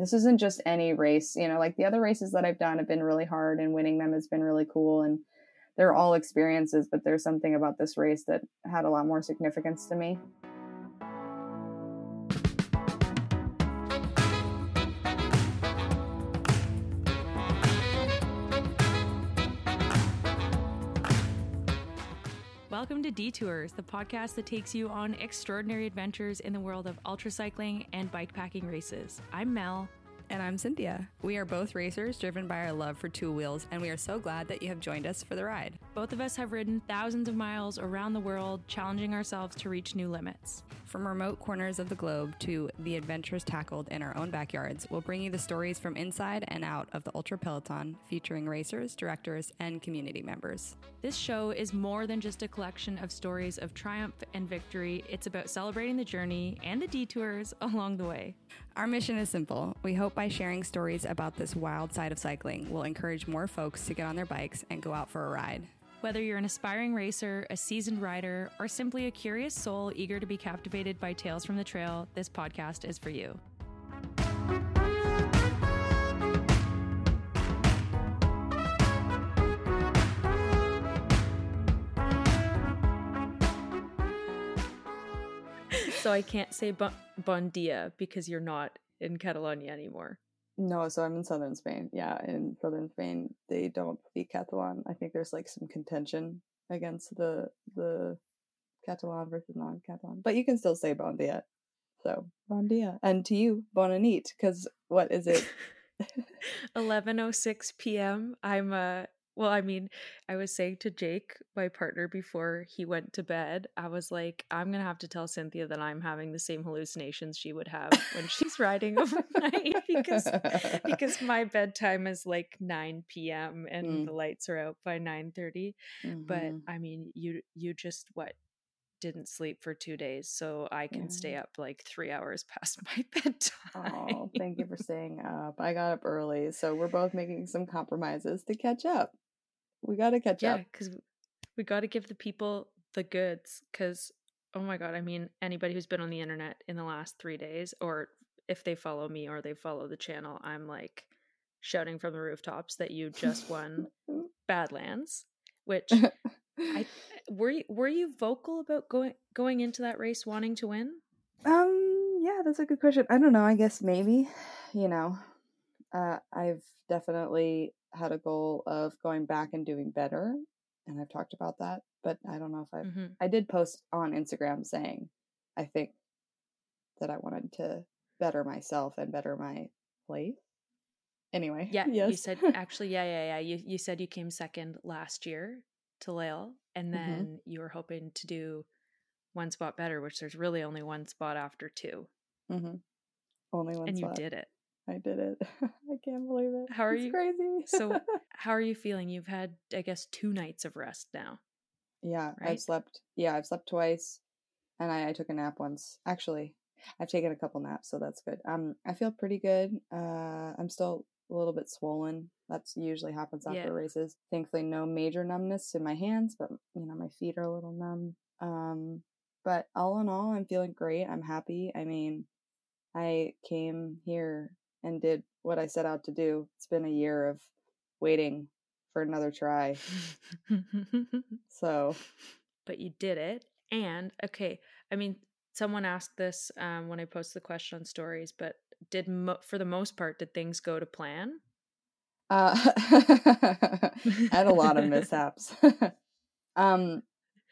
this isn't just any race. You know, like the other races that I've done have been really hard, and winning them has been really cool. And they're all experiences, but there's something about this race that had a lot more significance to me. Welcome to Detours, the podcast that takes you on extraordinary adventures in the world of ultra cycling and bikepacking races. I'm Mel. And I'm Cynthia. We are both racers driven by our love for two wheels, and we are so glad that you have joined us for the ride. Both of us have ridden thousands of miles around the world, challenging ourselves to reach new limits. From remote corners of the globe to the adventures tackled in our own backyards, we'll bring you the stories from inside and out of the Ultra Peloton, featuring racers, directors, and community members. This show is more than just a collection of stories of triumph and victory, it's about celebrating the journey and the detours along the way. Our mission is simple. We hope by sharing stories about this wild side of cycling, we'll encourage more folks to get on their bikes and go out for a ride. Whether you're an aspiring racer, a seasoned rider, or simply a curious soul eager to be captivated by tales from the trail, this podcast is for you. so I can't say bon, bon dia because you're not in Catalonia anymore. No, so I'm in southern Spain. Yeah, in southern Spain, they don't speak Catalan. I think there's like some contention against the the Catalan versus non-Catalan, but you can still say bon dia. So bon dia, and to you, bon anit, because what is it? 11:06 p.m. I'm uh well, I mean, I was saying to Jake, my partner, before he went to bed, I was like, I'm gonna have to tell Cynthia that I'm having the same hallucinations she would have when she's riding overnight because because my bedtime is like 9 p.m. and mm. the lights are out by 9 30. Mm-hmm. But I mean, you you just what didn't sleep for two days, so I can yeah. stay up like three hours past my bedtime. Oh, thank you for staying up. I got up early, so we're both making some compromises to catch up. We got to catch yeah, up. Yeah, because we got to give the people the goods. Because, oh my God, I mean, anybody who's been on the internet in the last three days, or if they follow me or they follow the channel, I'm like shouting from the rooftops that you just won Badlands, which I were you were you vocal about going going into that race wanting to win? Um, yeah, that's a good question. I don't know. I guess maybe, you know, uh, I've definitely had a goal of going back and doing better, and I've talked about that. But I don't know if I've. Mm-hmm. I did post on Instagram saying, I think that I wanted to better myself and better my place. Anyway, yeah, yes. you said actually, yeah, yeah, yeah. You you said you came second last year to Lael, and mm-hmm. then mm-hmm. you were hoping to do one spot better, which there's really only one spot after 2 mm-hmm. Only one, and spot. you did it. I did it. I can't believe it. How are it's you? Crazy. so, how are you feeling? You've had, I guess, two nights of rest now. Yeah, right? I've slept. Yeah, I've slept twice, and I, I took a nap once. Actually, I've taken a couple naps, so that's good. Um, I feel pretty good. Uh, I'm still a little bit swollen. That's usually happens after yeah. races. Thankfully, no major numbness in my hands, but you know my feet are a little numb. Um, but all in all, I'm feeling great. I'm happy. I mean, I came here and did what I set out to do. It's been a year of waiting for another try. so, but you did it. And okay, I mean, someone asked this um, when I posted the question on stories, but did mo- for the most part did things go to plan? Uh, I had a lot of mishaps. um,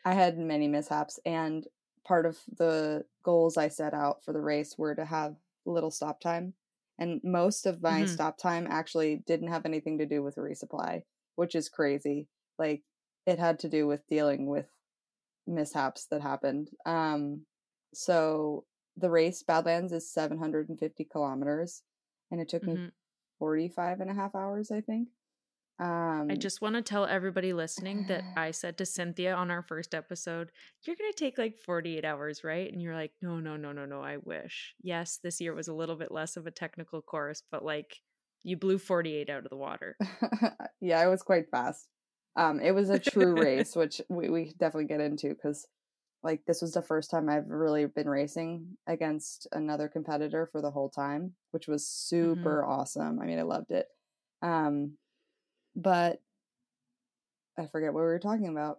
I had many mishaps, and part of the goals I set out for the race were to have little stop time. And most of my mm-hmm. stop time actually didn't have anything to do with resupply, which is crazy. Like it had to do with dealing with mishaps that happened. Um, so the race Badlands is 750 kilometers, and it took mm-hmm. me 45 and a half hours, I think. Um, I just want to tell everybody listening that I said to Cynthia on our first episode, You're going to take like 48 hours, right? And you're like, No, no, no, no, no, I wish. Yes, this year was a little bit less of a technical course, but like you blew 48 out of the water. yeah, it was quite fast. Um, it was a true race, which we, we definitely get into because like this was the first time I've really been racing against another competitor for the whole time, which was Mm-hmm. super awesome. I mean, I loved it. Um, but I forget what we were talking about.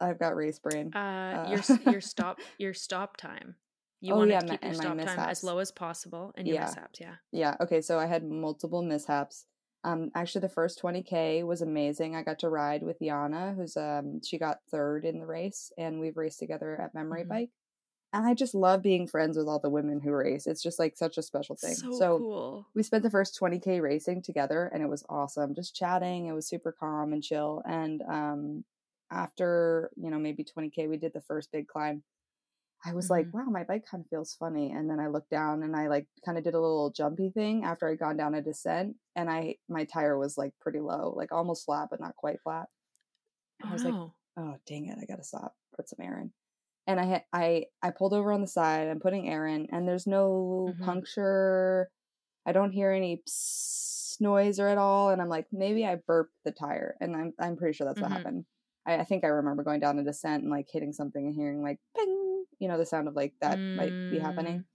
I've got race brain. Uh, Uh, your your stop your stop time. You Oh, wanted yeah, to my- keep your stop time as low as possible, and your Yeah. mishaps. Yeah. Yeah. Okay. So I had multiple mishaps. Um, actually, the first 20k was amazing. I got to ride with Yana, who's um, she got third in the race, and we've raced together at Memory Mhm. Bike. And I just love being friends with all the women who race. It's just like such a special thing. So, cool. we spent the first 20k racing together, and it was awesome. Just chatting. It was super calm and chill. And um, after you know maybe 20k, we did the first big climb. I was like, Mm-hmm. wow, my bike kind of feels funny. And then I looked down and I like kind of did a little jumpy thing after I'd gone down a descent. And I, my tire was like pretty low, like almost flat, but not quite flat. I was like, Oh, oh, dang it. I got to stop, put some air in. And I I, I pulled over on the side. I'm putting air in and there's no Mhm. puncture. I don't hear any noise or at all. And I'm like, maybe I burped the tire. And I'm, I'm pretty sure that's what Mhm. happened. I, I think I remember going down a descent and like hitting something and hearing like ping, you know, the sound of like that might be happening.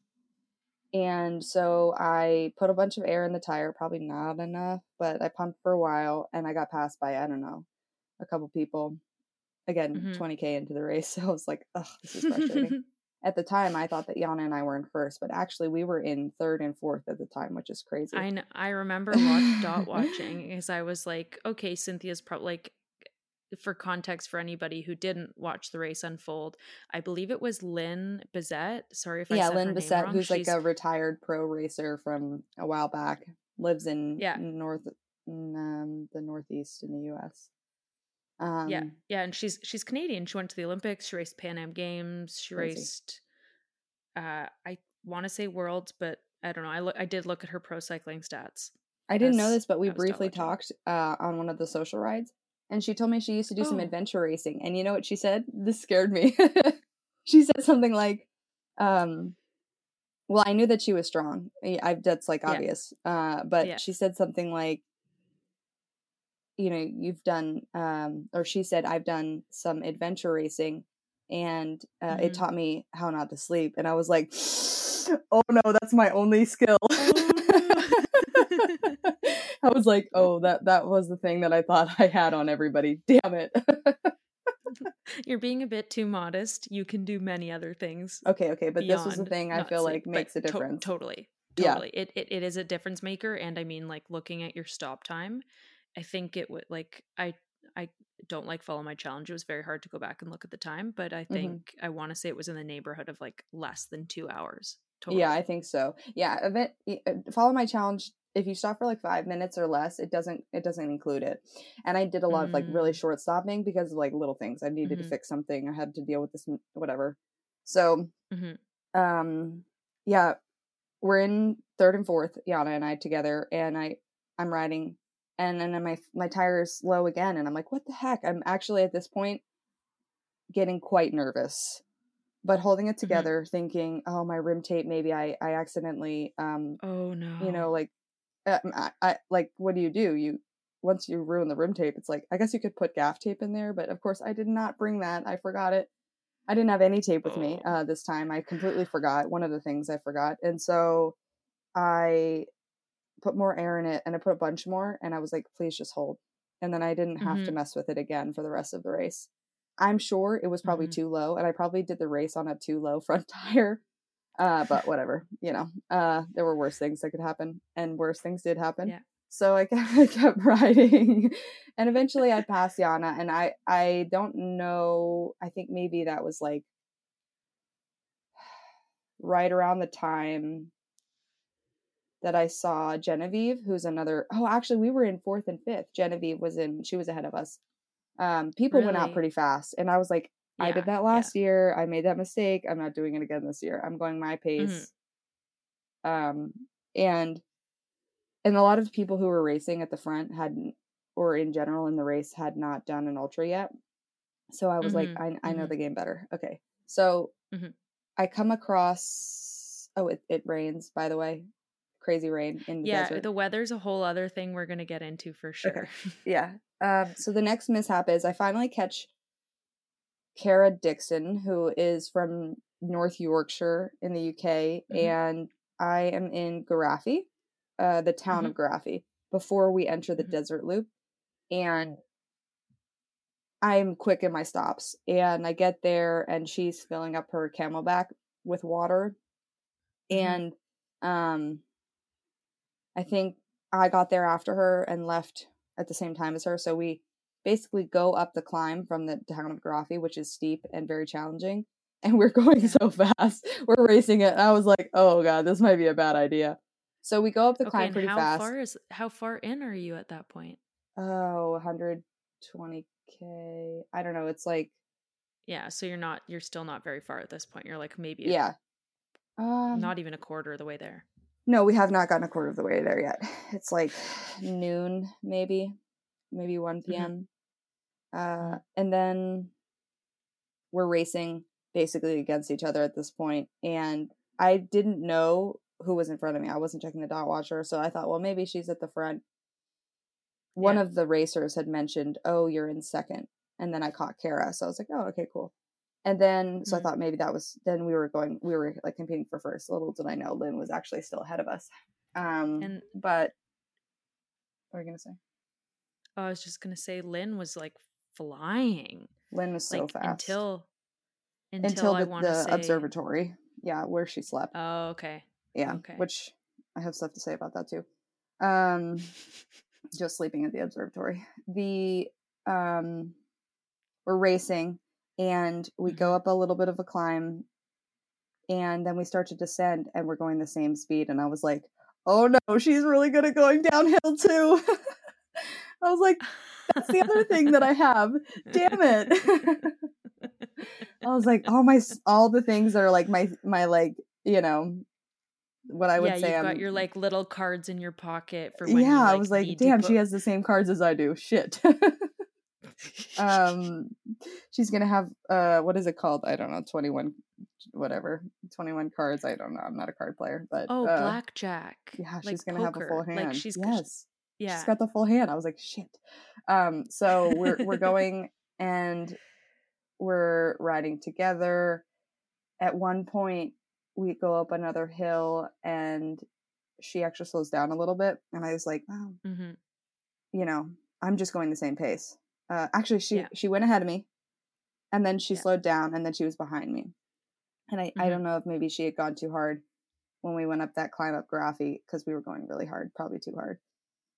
And so I put a bunch of air in the tire, probably not enough, but I pumped for a while and I got passed by, I don't know, a couple people. Again, Mhm. 20K into the race. So I was like, this is frustrating. at the time, I thought that Yana and I were in first, but actually we were in third and fourth at the time, which is crazy. I I remember watch, dot watching because I was like, okay, Cynthia's probably like. For context, for anybody who didn't watch the race unfold, I believe it was Lynn Bizette. Sorry if I yeah, said Lynn Bissett, who's like a retired pro racer from a while back, lives in Yeah. north, in, um, the northeast in the U.S. Um, yeah, yeah, and she's she's Canadian. She went to the Olympics. She raced Pan Am Games. She Crazy. raced. Uh, I want to say Worlds, but I don't know. I look. I did look at her pro cycling stats. I didn't know this, but we I was dot briefly talked uh, on one of the social rides, and she told me she used to do some Oh. adventure racing. And you know what she said? This scared me. she said something like, um, "Well, I knew that she was strong. I, I that's like Yeah. obvious. Uh, but Yeah. she said something like, you know, you've done, um, or she said, I've done some adventure racing." And uh, it Mhm. taught me how not to sleep. And I was like, oh no, that's my only skill. I was like, oh, that that was the thing that I thought I had on everybody. Damn it. You're being a bit too modest. You can do many other things. okay, okay, but this was the thing I feel sleep, like makes a to- difference. totally, Yeah. totally. It, it it is a difference maker, and I mean, like looking at your stop time, I think it would like I I don't like follow my challenge. It was very hard to go back and look at the time, but I Mhm. think I want to say it was in the neighborhood of like less than two hours. Totally. Yeah, I think so. Yeah, event uh, follow my challenge. If you stop for like five minutes or less, it doesn't it doesn't include it. And I did a lot of like really Mm. short stopping because of like little things. I needed Mhm. to fix something. I had to deal with this whatever. So Mhm. um yeah we're in third and fourth yana and i together and i i'm riding and then my my tire is low again and i'm like what the heck i'm actually at this point getting quite nervous but holding it together thinking oh my rim tape maybe i i accidentally um Oh no. you know like uh, I, I like what do you do you once you ruin the rim tape it's like i guess you could put gaff tape in there but of course i did not bring that i forgot it i didn't have any tape with me Oh. uh this time i completely forgot one of the things i forgot and so i put more air in it and i put a bunch more and i was like please just hold and then i didn't have to Mhm. mess with it again for the rest of the race i'm sure it was probably Mhm. too low and i probably did the race on a too low front tire uh, but whatever, you know, uh, there were worse things that could happen, and worse things did happen. Yeah. So I kept, I kept riding, and eventually I passed Yana, and I I don't know. I think maybe that was like right around the time that I saw Genevieve, who's another. Oh, actually, we were in fourth and fifth. Genevieve was in; she was ahead of us. Um, people went out pretty fast, and I was like, I did that yeah. last year. I made that mistake. I'm not doing it again this year. I'm going my pace. Um, and and a lot of people who were racing at the front hadn't, or in general in the race, had not done an ultra yet. So I was like, I I know mhm. the game better. Okay, so Mhm. I come across. Oh, it it rains. By the way, crazy rain in the Yeah, desert. the weather's a whole other thing we're gonna get into for sure. yeah. Um, so the next mishap is I finally catch Kara Dixon, who is from North Yorkshire in the UK, Mhm. and I am in Gorafe, uh, the town of Gorafe, before we enter the Mhm. desert loop. And I'm quick in my stops. And I get there, and she's filling up her camelback with water. Mhm. And um, I think I got there after her and left at the same time as her. So we basically go up the climb from the town of Gorafe, which is steep and very challenging. And we're going so fast. We're racing it. And I was like, oh God, this might be a bad idea. So we go up the Okay, climb pretty how fast. far is how far in are you at that point? Oh, 120K. I don't know. It's like, Yeah, so you're not you're still not very far at this point. You're like maybe a- yeah. Um, not even a quarter of the way there. No, we have not gotten a quarter of the way there yet. It's like noon, maybe, maybe 1 p.m. Uh, and then we're racing basically against each other at this point. And I didn't know who was in front of me. I wasn't checking the dot watcher. So I thought, well, maybe she's at the front. One Yeah. of the racers had mentioned, oh, you're in second. And then I caught Kara. So I was like, oh, okay, cool. And then, so I Mhm. thought maybe that was, then we were going, we were like competing for first. Little did I know Lynn was actually still ahead of us. Um, And but what are you going to say? I was just gonna say Lynn was like flying. Lynn was so like fast. until until, until I to the say observatory. Yeah, where she slept. Oh, okay. yeah, okay. which I have stuff to say about that too. Um, just sleeping at the observatory. The um, we're racing, and we go Mhm. up a little bit of a climb, and then we start to descend, and we're going the same speed. And I was like, "Oh no, she's really good at going downhill too." I was like, "That's the other thing that I have." Damn it. I was like, all my all the things that are like my my like you know what I would yeah, say. you've I'm, got your like little cards in your pocket for when yeah. you, I was like, damn, she has the same cards as I do. Shit. um, she's gonna have uh, what is it called? I don't know, twenty one, whatever, twenty one cards. I don't know. I'm not a card player, but oh, uh, blackjack. Yeah, like she's gonna have a full hand. Like she's yes, yeah. she's got the full hand. I was like, shit. Um, so we're we're going and we're riding together. At one point, we go up another hill, and she actually slows down a little bit, and I was like, wow, hmm you know, I'm just going the same pace. Uh, actually, she Yeah. she went ahead of me, and then she Yeah. slowed down, and then she was behind me. And I, I Mhm. don't know if maybe she had gone too hard when we went up that climb up Gorafe because we were going really hard, probably too hard.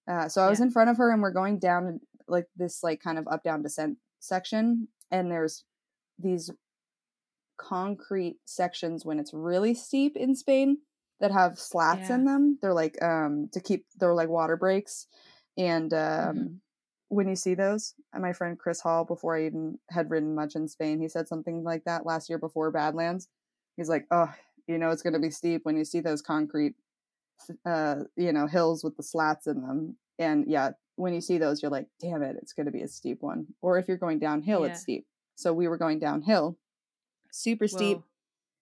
Uh, so I was Yeah. in front of her, and we're going down like this like kind of up down descent section, and there's these concrete sections when it's really steep in Spain that have slats in them. They're like um to keep they're like water breaks. And um Mhm. When you see those, and my friend Chris Hall, before I even had ridden much in Spain, he said something like that last year before Badlands. He's like, Oh, you know it's gonna be steep when you see those concrete uh, you know, hills with the slats in them. And yeah, when you see those, you're like, damn it, it's gonna be a steep one. Or if you're going downhill, Yeah. it's steep. So we were going downhill, super steep Whoa.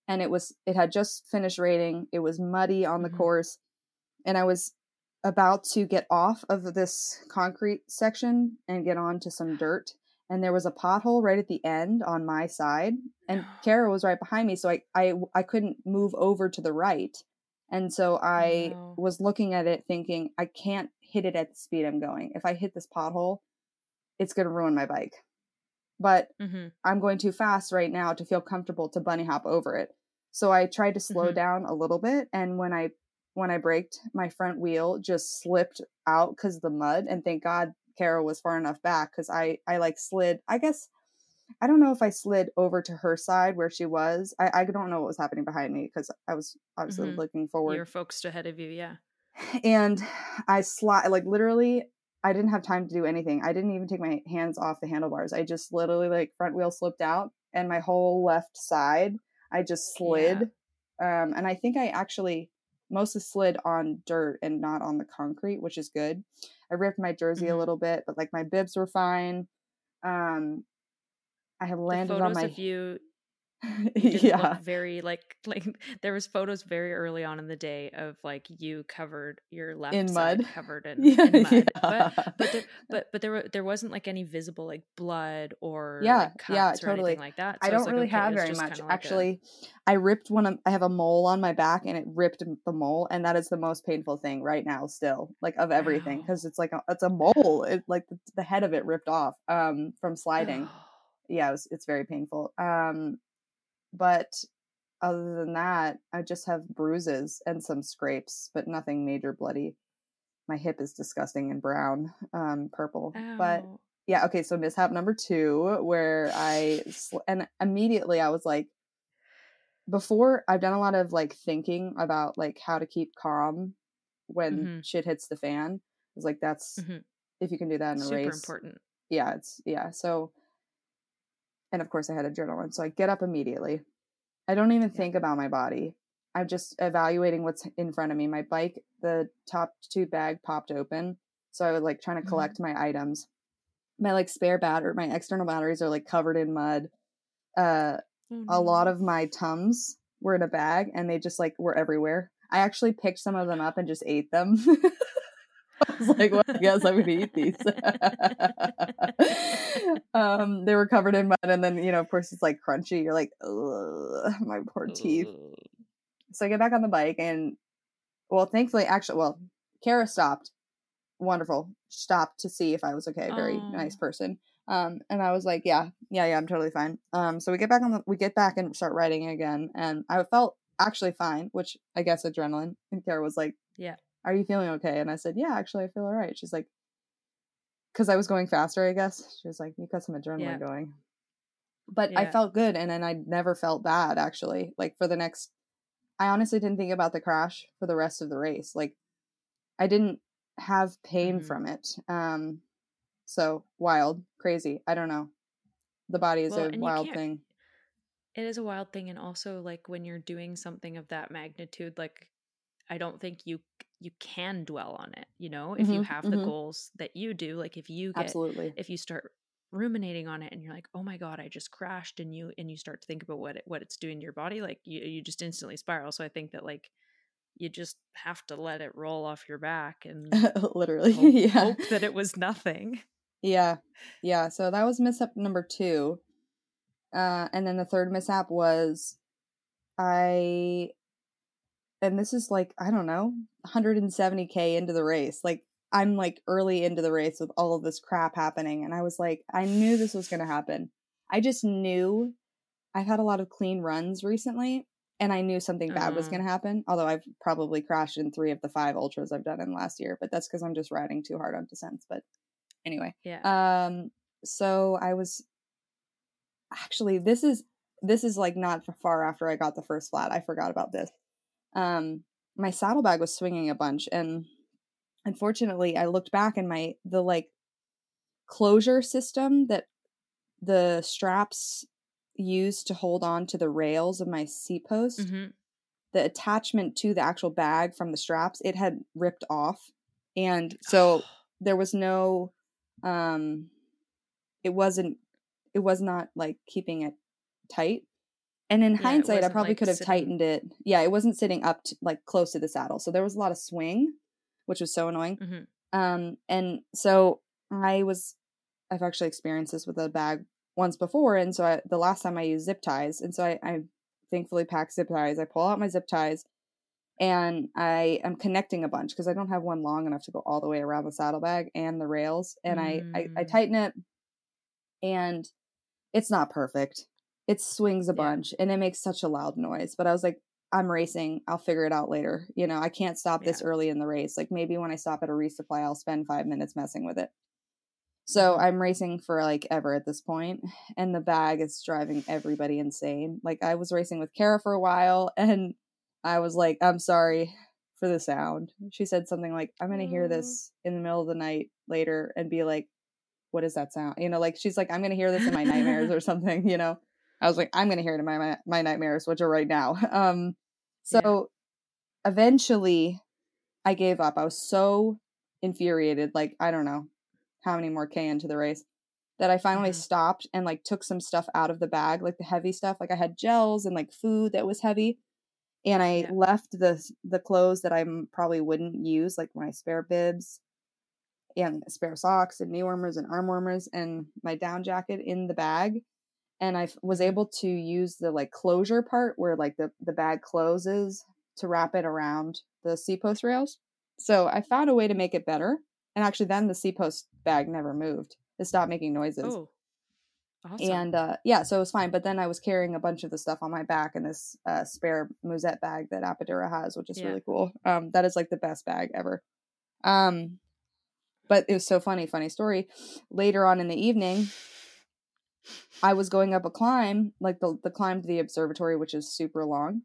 and it was it had just finished raining it was muddy on the Mhm. course and i was about to get off of this concrete section and get onto some dirt and there was a pothole right at the end on my side and kara was right behind me so i i, I couldn't move over to the right and so i no. was looking at it thinking i can't hit it at the speed i'm going if i hit this pothole it's going to ruin my bike but Mhm. I'm going too fast right now to feel comfortable to bunny hop over it. So I tried to slow Mhm. down a little bit and when I when I braked, my front wheel just slipped out cuz the mud and thank God Kara was far enough back cuz I I like slid. I guess I don't know if I slid over to her side where she was. I I don't know what was happening behind me cuz I was obviously Mhm. looking forward You're focused ahead of you, yeah. and I slide like literally I didn't have time to do anything. I didn't even take my hands off the handlebars. I just literally like front wheel slipped out and my whole left side I just slid. Um and I think I actually mostly slid on dirt and not on the concrete, which is good. I ripped my jersey a Mhm. little bit, but like my bibs were fine. Um I have The landed photos on my of you yeah. very like like there was photos very early on in the day of like you covered your left In side mud. covered in, Yeah, in mud. But yeah. but there, but but there there wasn't like any visible like blood or Yeah, like yeah, or totally. anything like that. I So it's don't like, really okay, have very much. like Actually, I ripped one of I have a mole on my back and it ripped the mole and that is the most painful thing right now still. Like of everything because it's like a, it's a mole. It like the, the head of it ripped off um from sliding. Yeah, it was, it's very painful. Um but other than that, I just have bruises and some scrapes, but nothing major bloody. My hip is disgusting and brown, um purple. But yeah okay so mishap number two where i sl- and immediately i was like before i've done a lot of like thinking about like how to keep calm when Mhm. shit hits the fan i was like that's Mhm. if you can do that in a super race important. yeah it's yeah so and of course i had adrenaline so i get up immediately. I don't even Yeah. think about my body. I'm just evaluating what's in front of me. My bike the top tube bag popped open so i was like trying to Mhm. collect my items. My like spare batter my external batteries are like covered in mud. Uh Oh, a lot of my tums were in a bag and they just like were everywhere. I actually picked some of them up and just ate them i was like well i guess i'm gonna eat these um they were covered in mud and then you know of course it's like crunchy you're like Ugh, my poor teeth so I get back on the bike and well, thankfully, actually, well, Kara stopped. Wonderful. Stopped to see if I was okay. Very nice person. Um, and I was like, yeah, yeah, yeah, I'm totally fine. Um, so we get back on the, we get back and start riding again, and I felt actually fine, which I guess adrenaline. And Kara was like, Yeah. Are you feeling okay? And I said, yeah, actually, I feel all right. She's like, because I was going faster, I guess. She was like, you got some adrenaline Yeah. going. But I felt good, and then I never felt bad actually. Like for the next I honestly didn't think about the crash for the rest of the race. Like I didn't have pain Mhm. from it. Um so wild, crazy. I don't know. The body is Well, a wild thing. It is a wild thing, and also like when you're doing something of that magnitude, like I don't think you you can dwell on it. You know, if you Mhm, have the mhm. goals that you do, like if you get Absolutely. if you start ruminating on it and you're like oh my god i just crashed and you and you start to think about what it, what it's doing to your body like you, you just instantly spiral so i think that like you just have to let it roll off your back and Literally. hope, yeah. hope that it was nothing Yeah. Yeah. So that was mishap number two. Uh, and then the third mishap was I, and this is like, I don't know, 170K into the race. Like, I'm like early into the race with all of this crap happening. And I was like, I knew this was going to happen. I just knew I've had a lot of clean runs recently. And I knew something bad was Uh. going to happen. Although I've probably crashed in three of the five ultras I've done in last year, but that's because I'm just riding too hard on descents. But anyway, yeah um, so I was actually this is this is like not far after I got the first flat. I forgot about this. Um, my saddlebag was swinging a bunch, and unfortunately, I looked back and my the like closure system that the straps used to hold on to the rails of my seat post hmm the attachment to the actual bag from the straps it had ripped off and so there was no um it wasn't it was not like keeping it tight and in Yeah, hindsight i probably like, could have sitting- tightened it yeah it wasn't sitting up to, like close to the saddle so there was a lot of swing which was so annoying Mhm. um and so i was i've actually experienced this with a bag once before and so I, the last time i used zip ties and so i, I thankfully pack zip ties i pull out my zip ties and I am connecting a bunch because I don't have one long enough to go all the way around the saddlebag and the rails. And I, I I Mm. tighten it, and it's not perfect. It swings a Yeah. bunch and it makes such a loud noise. But I was like, I'm racing. I'll figure it out later. You know, I can't stop this Yeah. early in the race. Like maybe when I stop at a resupply, I'll spend five minutes messing with it. So Mhm. I'm racing for like ever at this point, and the bag is driving everybody insane. Like I was racing with Kara for a while, and I was like, "I'm sorry for the sound." She said something like, "I'm gonna hear this in the middle of the night later and be like, what is that sound?" You know, like she's like, "I'm gonna hear this in my nightmares or something." You know, I was like, "I'm gonna hear it in my my, my nightmares, which are right now." Um, so eventually, I gave up. I was so infuriated. Like I don't know how many more K into the race. that I finally Mhm. stopped and like took some stuff out of the bag, like the heavy stuff. Like I had gels and like food that was heavy. And I Yeah. left the the clothes that I probably wouldn't use, like my spare bibs and spare socks and knee warmers and arm warmers and my down jacket in the bag. And I was able to use the like closure part where like the, the bag closes to wrap it around the seat post rails. So I found a way to make it better. And actually, then the seat post bag never moved. It stopped making noises. Oh, awesome. And uh, yeah, so it was fine. But then I was carrying a bunch of the stuff on my back in this uh, spare Musette bag that Apidura has, which is Yeah. really cool. Um, that is like the best bag ever. Um, but it was so funny, funny story. Later on in the evening, I was going up a climb, like the the climb to the observatory, which is super long.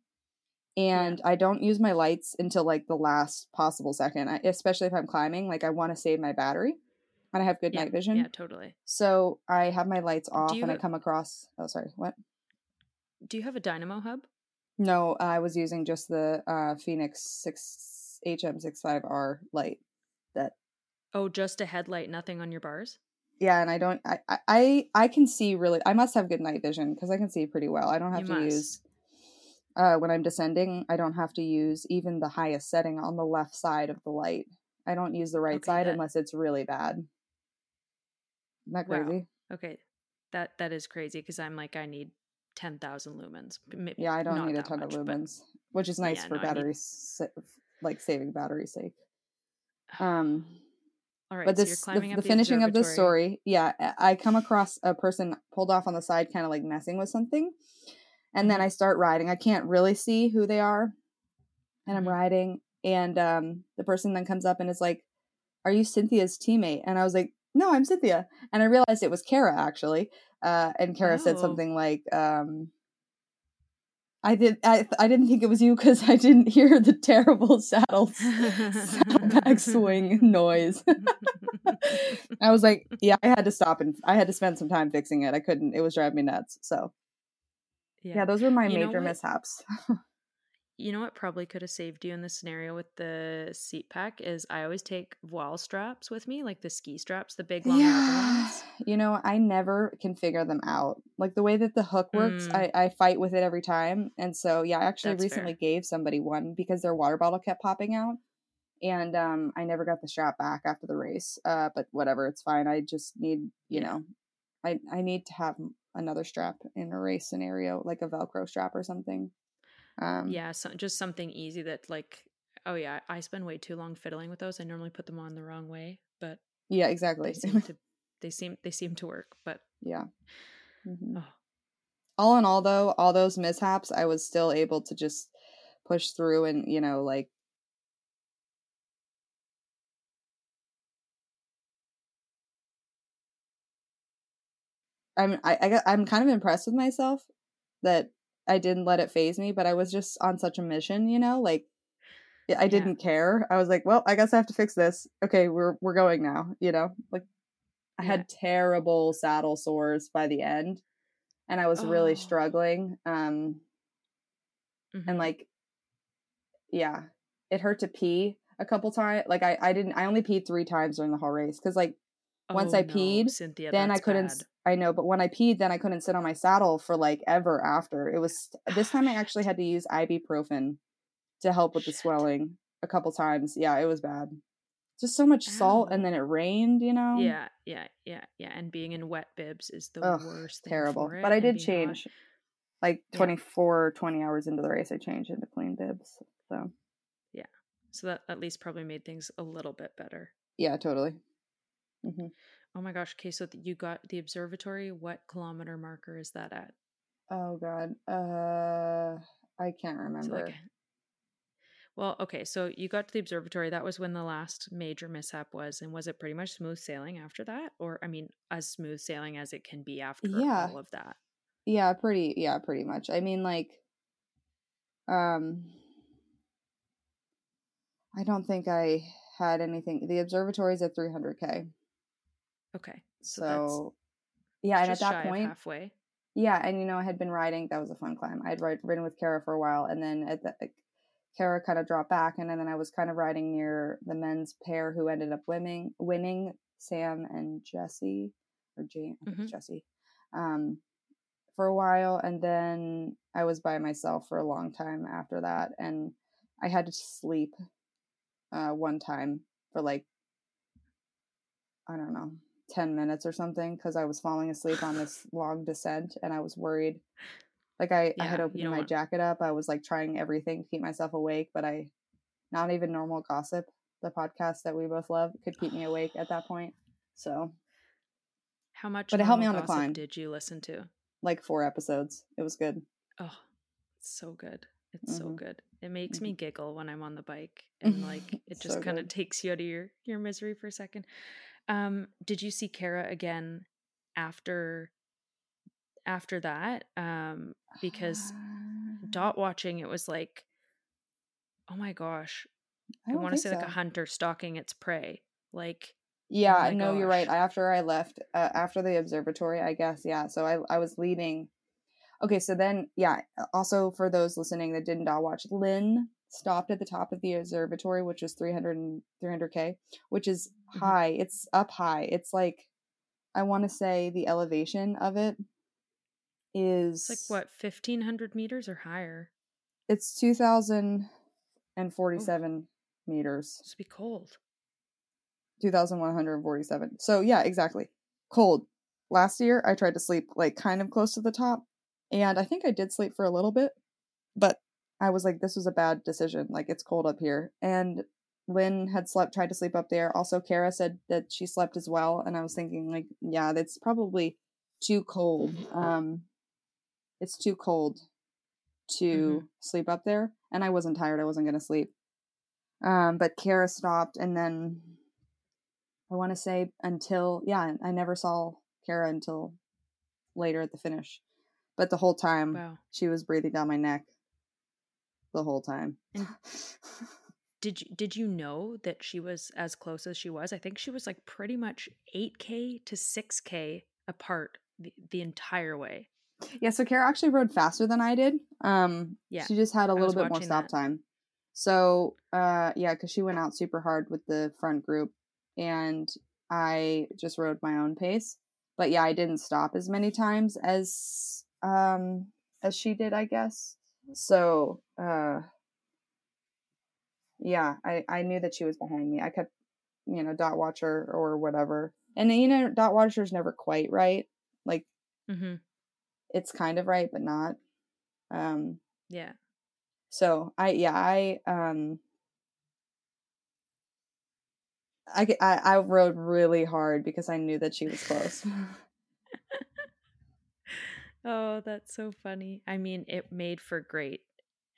And I don't use my lights until like the last possible second, I- especially if I'm climbing. Like I want to save my battery, and I have good yeah, night vision. Yeah, totally. So I have my lights off, and I come across. Oh, sorry, what? Do you have a dynamo hub? No, I was using just the uh, Fenix six HM65R light. That Oh, just a headlight, nothing on your bars. Yeah, and I don't. I I I, can see really. I must have good night vision because I can see pretty well. I don't have You to must. use. Uh, when I'm descending, I don't have to use even the highest setting on the left side of the light. I don't use the right Okay, side that- unless it's really bad. Isn't that Wow. crazy? Okay, that that is crazy because I'm like I need ten thousand lumens. M- Yeah, I don't need a ton much, of but- lumens, which is nice Yeah, for no, I need- battery, sa- like saving battery sake. Um, All right, but so this the, climbing the the finishing of this story yeah I- come across a person pulled off on the side kind of like messing with something and then Mhm. i start riding i can't really see who they are and i'm Mhm. riding and um the person then comes up and is like are you cynthia's teammate and i was like no i'm cynthia and i realized it was kara actually uh and kara said Oh. something like um I did. I I didn't think it was you because I didn't hear the terrible saddle saddlebag swing noise. I was like, yeah, I had to stop and I had to spend some time fixing it. I couldn't. It was driving me nuts. So yeah, yeah. those were my You major mishaps. You know what probably could have saved you in this scenario with the seat pack is I always take voile straps with me, like the ski straps, the big long yeah, ones. you know, I never can figure them out. Like the way that the hook works, Mm. I I fight with it every time. And so yeah, I actually That's recently fair. gave somebody one because their water bottle kept popping out. And um, I never got the strap back after the race. Uh, but whatever, it's fine. I just need, you Yeah. know, I I need to have another strap in a race scenario, like a Velcro strap or something. Um, Yeah, so, just something easy that like oh yeah, I spend way too long fiddling with those. I normally put them on the wrong way, but yeah, they exactly. seem to they seem they seem to work. But yeah. Mhm. oh, All in all, though, all those mishaps, I was still able to just push through and you know, like I'm I, I I'm kind of impressed with myself that I didn't let it phase me, but I was just on such a mission, you know, like I didn't care. I was like, well, I guess I have to fix this. Okay, we're we're going now, you know. Like I Yeah. had terrible saddle sores by the end and I was really Oh. struggling um mhm. and like yeah, it hurt to pee a couple times. Like I I didn't I only peed 3 times during the whole race cuz like once Oh, I no, peed, Cynthia, then I couldn't. bad. I know, but when I peed, then I couldn't sit on my saddle for like ever after. It was this time I actually had to use ibuprofen to help with the swelling a couple times. Yeah, it was bad. Just so much salt, and then it rained. You know. Yeah, yeah, yeah, yeah. And being in wet bibs is the Ugh, worst thing terrible. But I did hot. change. Like Yeah. 24, 20 hours into the race, I changed into clean bibs. So Yeah. So that at least probably made things a little bit better. yeah, totally. hmm Oh my gosh. Okay, so you got the observatory. What kilometer marker is that at? Oh God, uh, I can't So remember. like Well, okay, so you got to the observatory. That was when the last major mishap was, and was it pretty much smooth sailing after that? Or I mean, as smooth sailing as it can be after Yeah. all of that. Yeah, pretty yeah, pretty much. I mean like um I don't think I had anything. The observatory's at 300k. Okay. So, that's So yeah, and at that point, halfway. yeah, and you know, I had been riding. That was a fun climb. I'd ride, ridden with Kara for a while, and then at the Kara kind of dropped back, and then I was kind of riding near the men's pair who ended up winning. Winning Sam and Jesse. or Jane, Mhm. Jesse, um, for a while, and then I was by myself for a long time after that, and I had to sleep uh, one time for like I don't know, 10 minutes or something because I was falling asleep on this long descent and I was worried. Like I, I had opened my want- jacket up. I was like trying everything to keep myself awake, but I not even normal gossip, the podcast that we both love, could keep me awake at that point. So How much But it helped me on the climb. did you listen to? like four episodes. It was good. Oh, so good. It's so Mhm. good. It makes Mhm. me giggle when I'm on the bike and like it just So kind of takes you out of your your misery for a second. Um did you see Kara again after after that? Um because Uh, dot watching it was like oh my gosh, I, don't want to say like a hunter stalking its prey. Like Yeah, my no, you're right. After I left, uh, after the observatory, I guess, yeah. So I, I was leading. Okay, so then, yeah. Also, for those listening that did not all watch, Lynn stopped at the top of the observatory, which is 300 and 300k, which is Mhm. high. It's up high. It's like, I want to say the elevation of it is it's like what, fifteen hundred meters or higher? It's 2,047 meters. It's be cold. 2,147. So yeah, exactly. Cold. Last year I tried to sleep like kind of close to the top and I think I did sleep for a little bit, but I was like this was a bad decision. Like it's cold up here. And Lynn had slept tried to sleep up there. Also Kara said that she slept as well and I was thinking like yeah, that's probably too cold. Um it's too cold to sleep up there and I wasn't tired. I wasn't going to sleep. Um but Kara stopped and then I want to say until yeah, I never saw Kara until later at the finish. But the whole time Wow. she was breathing down my neck. The whole time. And- Did you did you know that she was as close as she was? I think she was like pretty much 8k to 6k apart the, the entire way. yeah, so Kara actually rode faster than I did. Um Yeah, she just had a little bit more stop that. time. So, uh yeah, cuz she went out super hard with the front group and I just rode my own pace. But yeah, I didn't stop as many times as um as she did, I guess. So, uh yeah, I I knew that she was behind me. I kept, you know, dot watcher or whatever. And you know, dot watcher's never quite right. Like mm-hmm. it's kind of right but not. Um Yeah. so I yeah I um i i rode really hard because I knew that she was close. Oh, that's so funny. I mean, it made for great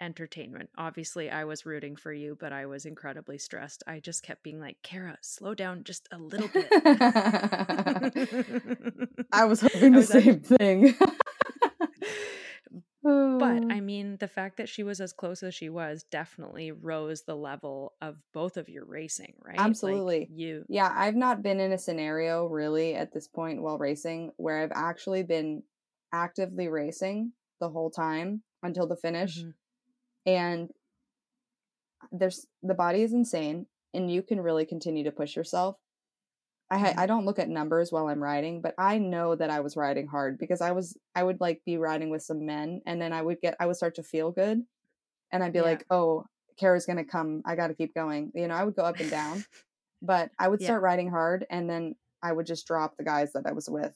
entertainment. Obviously, I was rooting for you, but I was incredibly stressed. I just kept being like, Kara, slow down just a little bit. I was hoping the was same thing. But I oh. mean, the fact that she was as close as she was definitely rose the level of both of your racing, right? Like, Absolutely. you, Yeah, I've not been in a scenario really at this point while racing where I've actually been actively racing the whole time until the finish. Mhm. And there's the body is insane and you can really continue to push yourself. I Mhm. I don't look at numbers while I'm riding, but I know that I was riding hard because I was I would like be riding with some men and then I would get I would start to feel good and I'd be Yeah. like, "Oh, Kara's going to come. I got to keep going." You know, I would go up and down. but I would Yeah. start riding hard and then I would just drop the guys that I was with.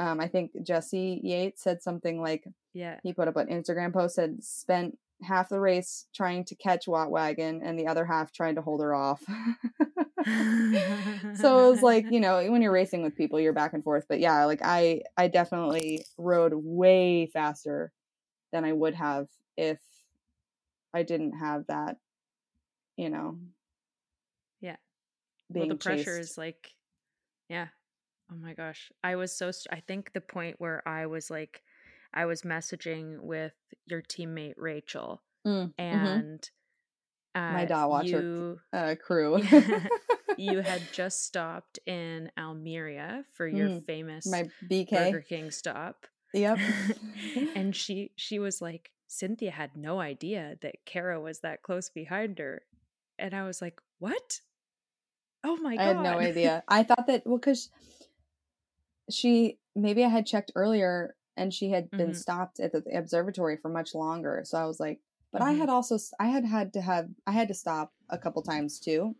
Um, I think Jesse Yates said something like yeah. he put up an Instagram post said spent half the race trying to catch Whop Wagon and the other half trying to hold her off. so it was like, you know, when you're racing with people, you're back and forth. But yeah, like I I definitely rode way faster than I would have if I didn't have that, you know. Yeah. Being well, the pressure is like, yeah. Oh my gosh. I was so, st- I think the point where I was like, I was messaging with your teammate Rachel Mm, mhm. and My uh, dot watcher you, uh, crew. you had just stopped in Almeria for your Mm, famous My BK. Burger King stop. Yep. and she she was like Cynthia had no idea that Kara was that close behind her. And I was like, "What? Oh my god." I had no idea. I thought that well, because she maybe I had checked earlier and she had been Mhm. stopped at the observatory for much longer. So I was like, but I Mhm. had also I had had to have I had to stop a couple times too,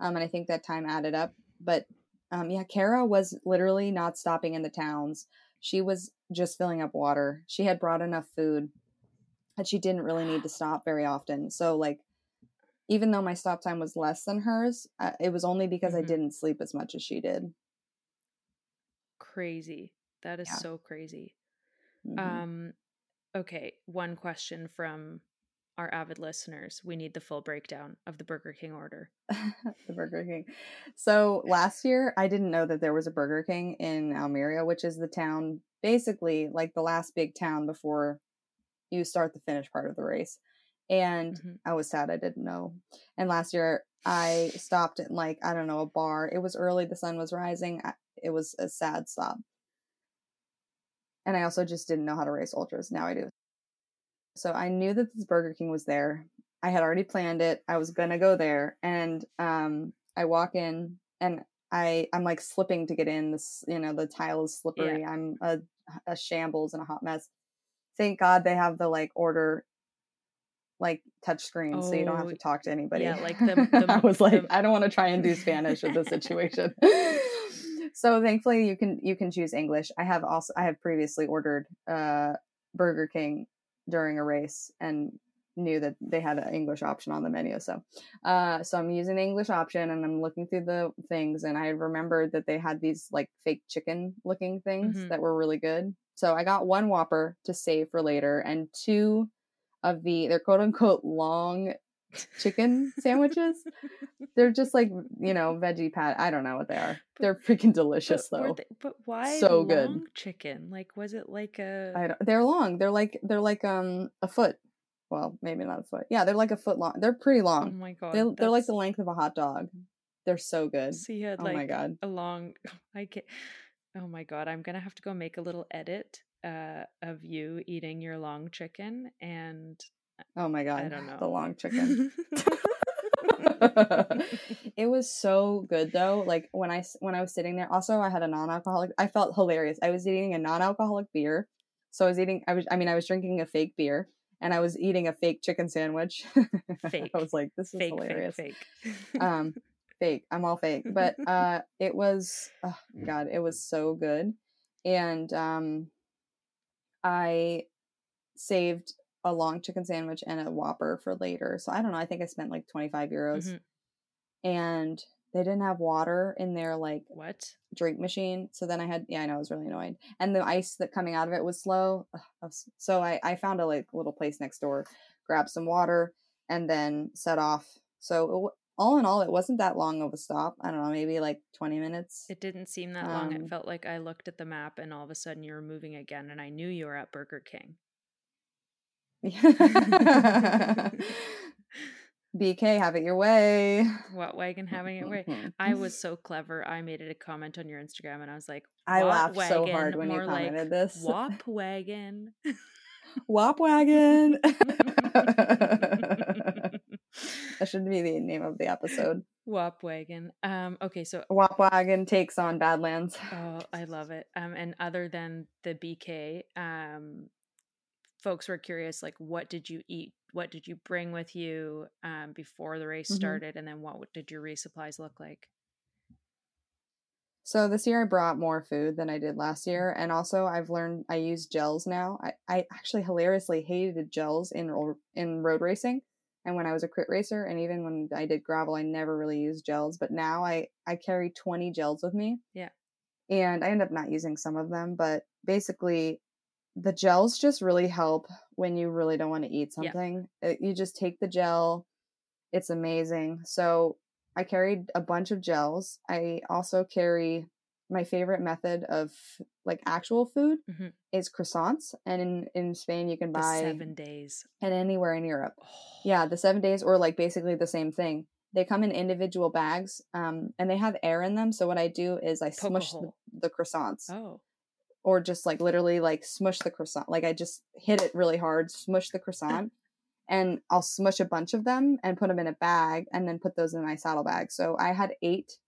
um, and I think that time added up. But um, yeah, Kara was literally not stopping in the towns. She was just filling up water. She had brought enough food that she didn't really need to stop very often. So like, even though my stop time was less than hers, uh, it was only because I Mhm. didn't sleep as much as she did. Crazy. That is Yeah. so crazy. Mhm. Um, okay, one question from our avid listeners. We need the full breakdown of the Burger King order. the Burger King. So last year, I didn't know that there was a Burger King in Almeria, which is the town, basically like the last big town before you start the finish part of the race. And Mhm. I was sad I didn't know. And last year, I stopped at like, I don't know, a bar. It was early, the sun was rising. I- It was a sad stop. And I also just didn't know how to race ultras. Now I do. So I knew that this Burger King was there. I had already planned it. I was gonna go there, and um, I walk in, and I I'm like slipping to get in. This you know the tile is slippery. I'm a, a shambles and a hot mess. Thank God they have the like order like touch screen, so you don't have Oh, to talk to anybody. yeah, like the- the- I was like, the- I don't want to try and do Spanish with the situation. so thankfully, you can you can choose English. I have also I have previously ordered uh, Burger King during a race and knew that they had an English option on the menu. So, uh, so I'm using the English option and I'm looking through the things and I remembered that they had these like fake chicken looking things Mhm. that were really good. So I got one Whopper to save for later and two of the they're quote unquote long chicken sandwiches. They're just like you know veggie pat. I don't know what they are. They're freaking delicious but, though. they- but why So long good. chicken? Like, was it like a? I don't, they're long. They're like they're like um a foot. Well, maybe not a foot. Yeah, they're like a foot long. They're pretty long. oh my god, they're they're like the length of a hot dog. They're so good. So you had Oh like my god. a long. I can Oh my god, I'm gonna have to go make a little edit uh, of you eating your long chicken, and Oh my god. I don't know The long chicken. it was so good though. Like when I when I was sitting there. Also, I had a non-alcoholic. I felt hilarious. I was eating a non-alcoholic beer. So I was eating. I was. I mean, I was drinking a fake beer, and I was eating a fake chicken sandwich. Fake. I was like, this is fake, hilarious. fake, fake. um fake i'm all fake but uh it was oh god it was so good and um i saved a long chicken sandwich and a whopper for later so i don't know i think i spent like 25 euros Mhm. and they didn't have water in their like What? drink machine so then i had yeah i know i was really annoyed and the ice that coming out of it was slow Ugh, I was- so i i found a like little place next door grabbed some water and then set off so it, all in all it wasn't that long of a stop i don't know maybe like 20 minutes It didn't seem that long. Um, It felt like I looked at the map and all of a sudden you were moving again, and I knew you were at Burger King. bk have it your way Whop wagon having it way? I was so clever. I made it a comment on your Instagram, and I was like, i "What laughed so hard when you More like, commented this "Whop wagon." whop wagon that should be the name of the episode Whop wagon. Um. Okay. So, Whop Wagon takes on Badlands. oh, I love it. Um. And other than the BK, um, folks were curious, like, what did you eat? What did you bring with you um before the race Mhm. started, and then what did your resupplies look like? So this year I brought more food than I did last year, and also I've learned I use gels now. I, I actually hilariously hated gels in in road racing, and when I was a crit racer, and even when I did gravel, I never really used gels. But now I I carry twenty gels with me. Yeah. and I end up not using some of them, but basically. The gels just really help when you really don't want to eat something. Uh, You just take the gel. It's amazing. So I carried a bunch of gels. I also carry my favorite method of like actual food Mhm. is croissants, and in in Spain you can The buy seven days. and anywhere in Europe. Oh, Yeah, the seven days or like basically the same thing. They come in individual bags, um, and they have air in them. So what I do is I Poke smush the, the croissants, Oh. Or just like literally like smush the croissant. Like I just hit it really hard, smush the croissant, and I'll smush a bunch of them and put them in a bag, and then put those in my saddlebag. So I had eight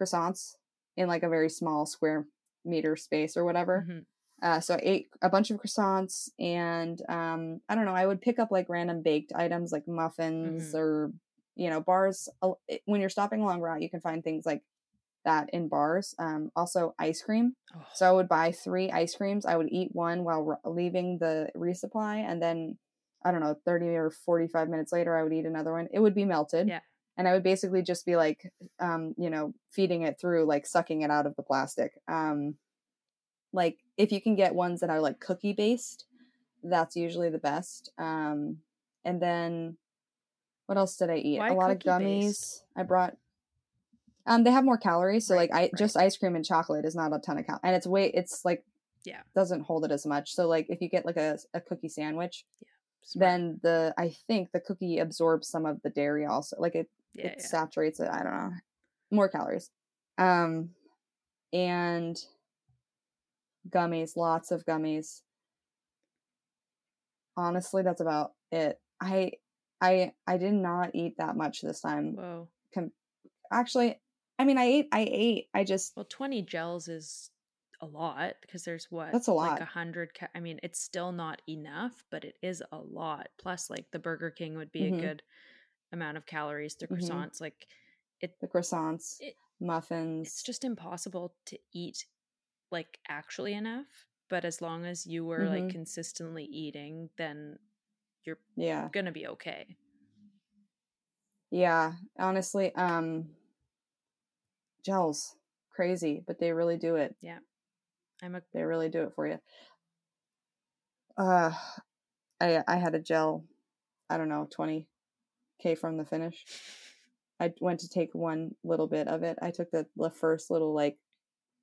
croissants in like a very small square meter space or whatever. Mhm. Uh, so I ate a bunch of croissants and um, I don't know. I would pick up like random baked items like muffins Mhm. or you know bars. Uh, When you're stopping along route, you can find things like that in bars. Um, also ice cream. Oh, So I would buy three ice creams. I would eat one while r- leaving the resupply, and then I don't know, thirty or forty-five minutes later, I would eat another one. It would be melted, Yeah. and I would basically just be like, um, you know, feeding it through, like sucking it out of the plastic. Um, like if you can get ones that are like cookie based, that's usually the best. Um, and then what else did I eat? Why a lot of gummies. based? I brought. Um, they have more calories, so Right, like I right. just ice cream and chocolate is not a ton of cal, and it's way it's like Yeah. doesn't hold it as much. So like if you get like a a cookie sandwich, smart. then the I think the cookie absorbs some of the dairy also. Like it yeah, it yeah. saturates it. I don't know. More calories. Um and gummies, lots of gummies. Honestly, that's about it. I I I did not eat that much this time. Whoa. Actually, I mean I ate I ate. I just Well, 20 gels is a lot because there's what? That's a Like lot. a hundred. Ca- I mean, it's still not enough, but it is a lot. Plus, like the Burger King would be Mhm. a good amount of calories. The Mhm. croissants, like it, the croissants, It- muffins. it's just impossible to eat like actually enough. But as long as you were like Mhm. consistently eating, then you're yeah. gonna be okay. Yeah, honestly, um gels crazy, but they really do it. Yeah. I'm a They really do it for you. Uh I I had a gel, I don't know, 20k from the finish. I went to take one little bit of it. I took the the first little like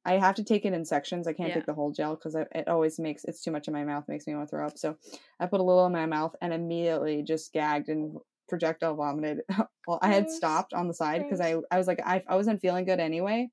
I have to take it in sections. I can't Yeah. take the whole gel because it always makes it's too much in my mouth. Makes me want to throw up. So I put a little in my mouth and immediately just gagged and projectile vomited. well, I had stopped on the side because I I was like I I wasn't feeling good anyway,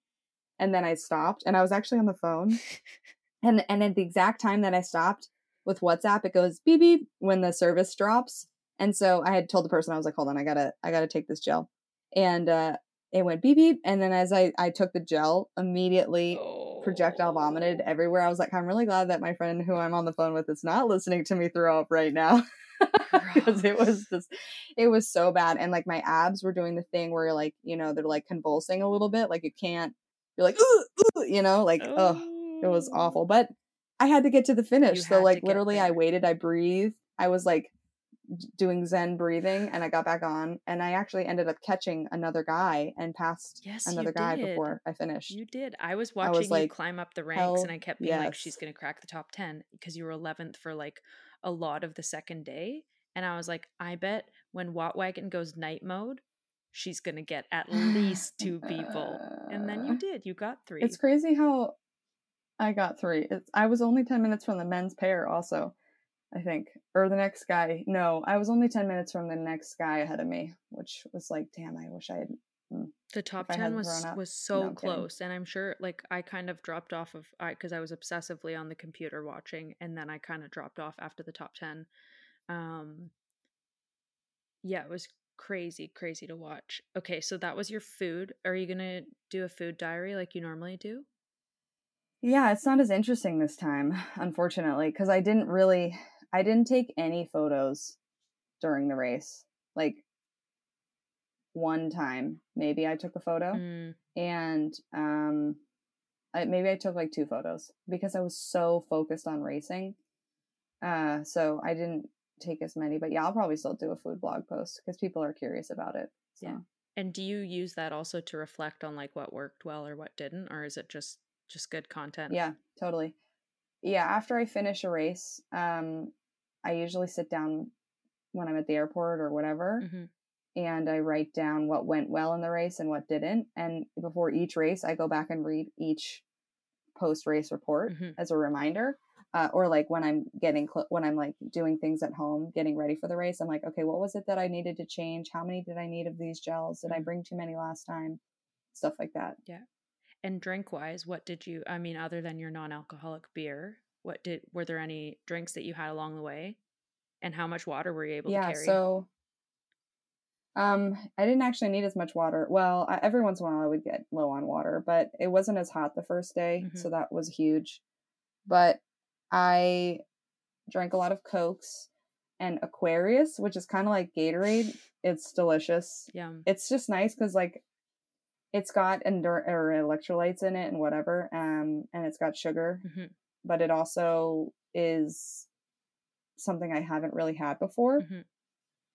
and then I stopped and I was actually on the phone, and and at the exact time that I stopped with WhatsApp, it goes beep beep when the service drops, and so I had told the person I was like, hold on, I gotta I gotta take this gel, and uh it went beep beep, and then as I I took the gel immediately projectile vomited Oh. everywhere. I was like, I'm really glad that my friend who I'm on the phone with is not listening to me throw up right now. Because it was just, it was so bad. And like my abs were doing the thing where like, you know, they're like convulsing a little bit. Like you can't, you're like, ooh, ooh, you know, like, oh, it was awful. Oh. But I had to get to the finish. You So like literally I waited, I breathed. I was like doing Zen breathing and I got back on and I actually ended up catching another guy and passed Yes, another guy did. before I finished. You did. I was I watching was like, you climb up the ranks, and I kept being like, "She's gonna crack the top ten because you were eleventh for like a lot of the second day." And I was like, "I bet when Whop Wagon goes night mode, she's gonna get at least two people." And then you uh. did. You got three. It's crazy how I got three. It's I was only ten minutes from the men's pair, also. I think, or the next guy. No, I was only ten minutes from the next guy ahead of me, which was like, damn. I wish I had. The top 10 was up. was so kidding. close and i'm sure like i kind of dropped off of i because i was obsessively on the computer watching and then i kind of dropped off after the top 10 um yeah it was crazy crazy to watch okay so that was your food are you gonna do a food diary like you normally do Yeah, it's not as interesting this time, unfortunately, because I didn't really, I didn't take any photos during the race. Like one time, maybe I took a photo. Mm, and um I, maybe I took like two photos because I was so focused on racing. Uh, so I didn't take as many, but yeah, I'll probably still do a food blog post because people are curious about it. So. Yeah. and do you use that also to reflect on like what worked well or what didn't or is it just just good content Yeah, totally. Yeah, after I finish a race, um, I usually sit down when I'm at the airport or whatever, hmm and I write down what went well in the race and what didn't. And before each race, I go back and read each post race report Mhm. as a reminder. Uh, or like when I'm getting cl- when I'm like doing things at home, getting ready for the race, I'm like, okay, what was it that I needed to change? How many did I need of these gels? Did I Mhm. bring too many last time? Stuff like that. Yeah. And drink wise, what did you I mean other than your non-alcoholic beer, what did were there any drinks that you had along the way? And how much water were you able yeah. to carry? Yeah, So Um, I didn't actually need as much water. Well, I, every once in a while I would get low on water, but it wasn't as hot the first day, Mhm. so that was huge. But I drank a lot of Cokes and Aquarius, which is kind of like Gatorade. It's delicious. Yum. It's just nice because like it's got endur- or electrolytes in it and whatever, um, and it's got sugar, Mhm. but it also is something I haven't really had before. Mhm.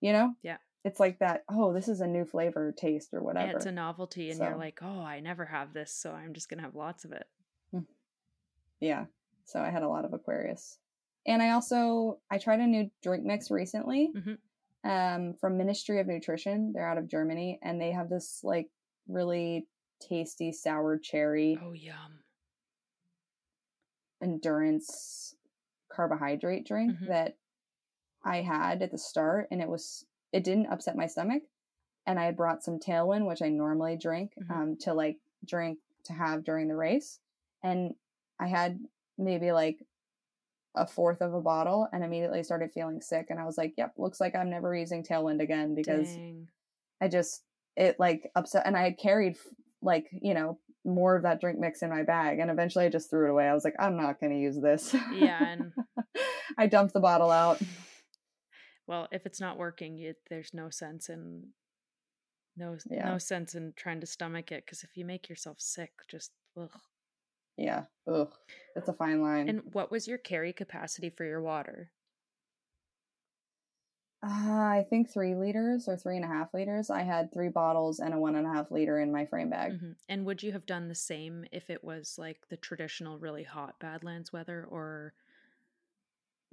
You know? Yeah. It's like that. Oh, this is a new flavor, taste, or Yeah, whatever. it's a novelty, and you're like, oh, I never have this, so I'm just gonna have lots of it. yeah. So I had a lot of Aquarius, and I also I tried a new drink mix recently, Mhm. um, from Ministry of Nutrition. They're out of Germany, and they have this like really tasty sour cherry Oh, yum. endurance carbohydrate drink Mhm. that I had at the start, and it was it didn't upset my stomach. And I had brought some Tailwind, which I normally drink, Mhm. um, to like drink to have during the race, and I had maybe like a fourth of a bottle, and immediately started feeling sick. And I was like, "Yep, looks like I'm never using Tailwind again because Dang. I just it like upset." And I had carried like you know more of that drink mix in my bag, and eventually I just threw it away. I was like, "I'm not going to use this." Yeah, and I dumped the bottle out. well, if it's not working, you, there's no sense in no Yeah. no sense in trying to stomach it because if you make yourself sick, just ugh. Yeah. Ugh. It's a fine line. And what was your carry capacity for your water? uh, I think three liters or three and a half liters. I had three bottles and a one and a half liter in my frame bag. Mhm. And would you have done the same if it was like the traditional really hot Badlands weather, or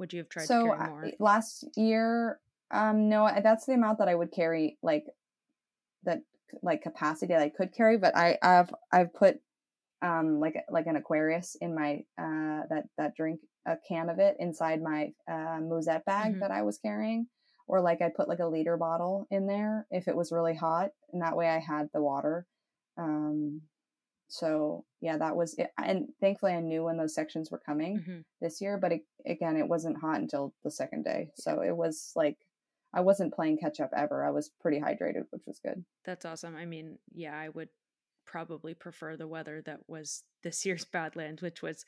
would you have tried so to carry more? last year, um, no, that's the amount that I would carry, like that, like capacity that I could carry. But I, I've, I've put, um, like like an Aquarius in my uh that that drink a can of it inside my uh musette bag Mhm. that I was carrying. Or like I put like a liter bottle in there if it was really hot, and that way I had the water. Um, so yeah, that was it. And thankfully, I knew when those sections were coming Mhm. this year, but it, again, it wasn't hot until the second day. So it was like I wasn't playing catch up ever. I was pretty hydrated, which was good. That's awesome. I mean, yeah, I would probably prefer the weather that was this year's Badlands, which was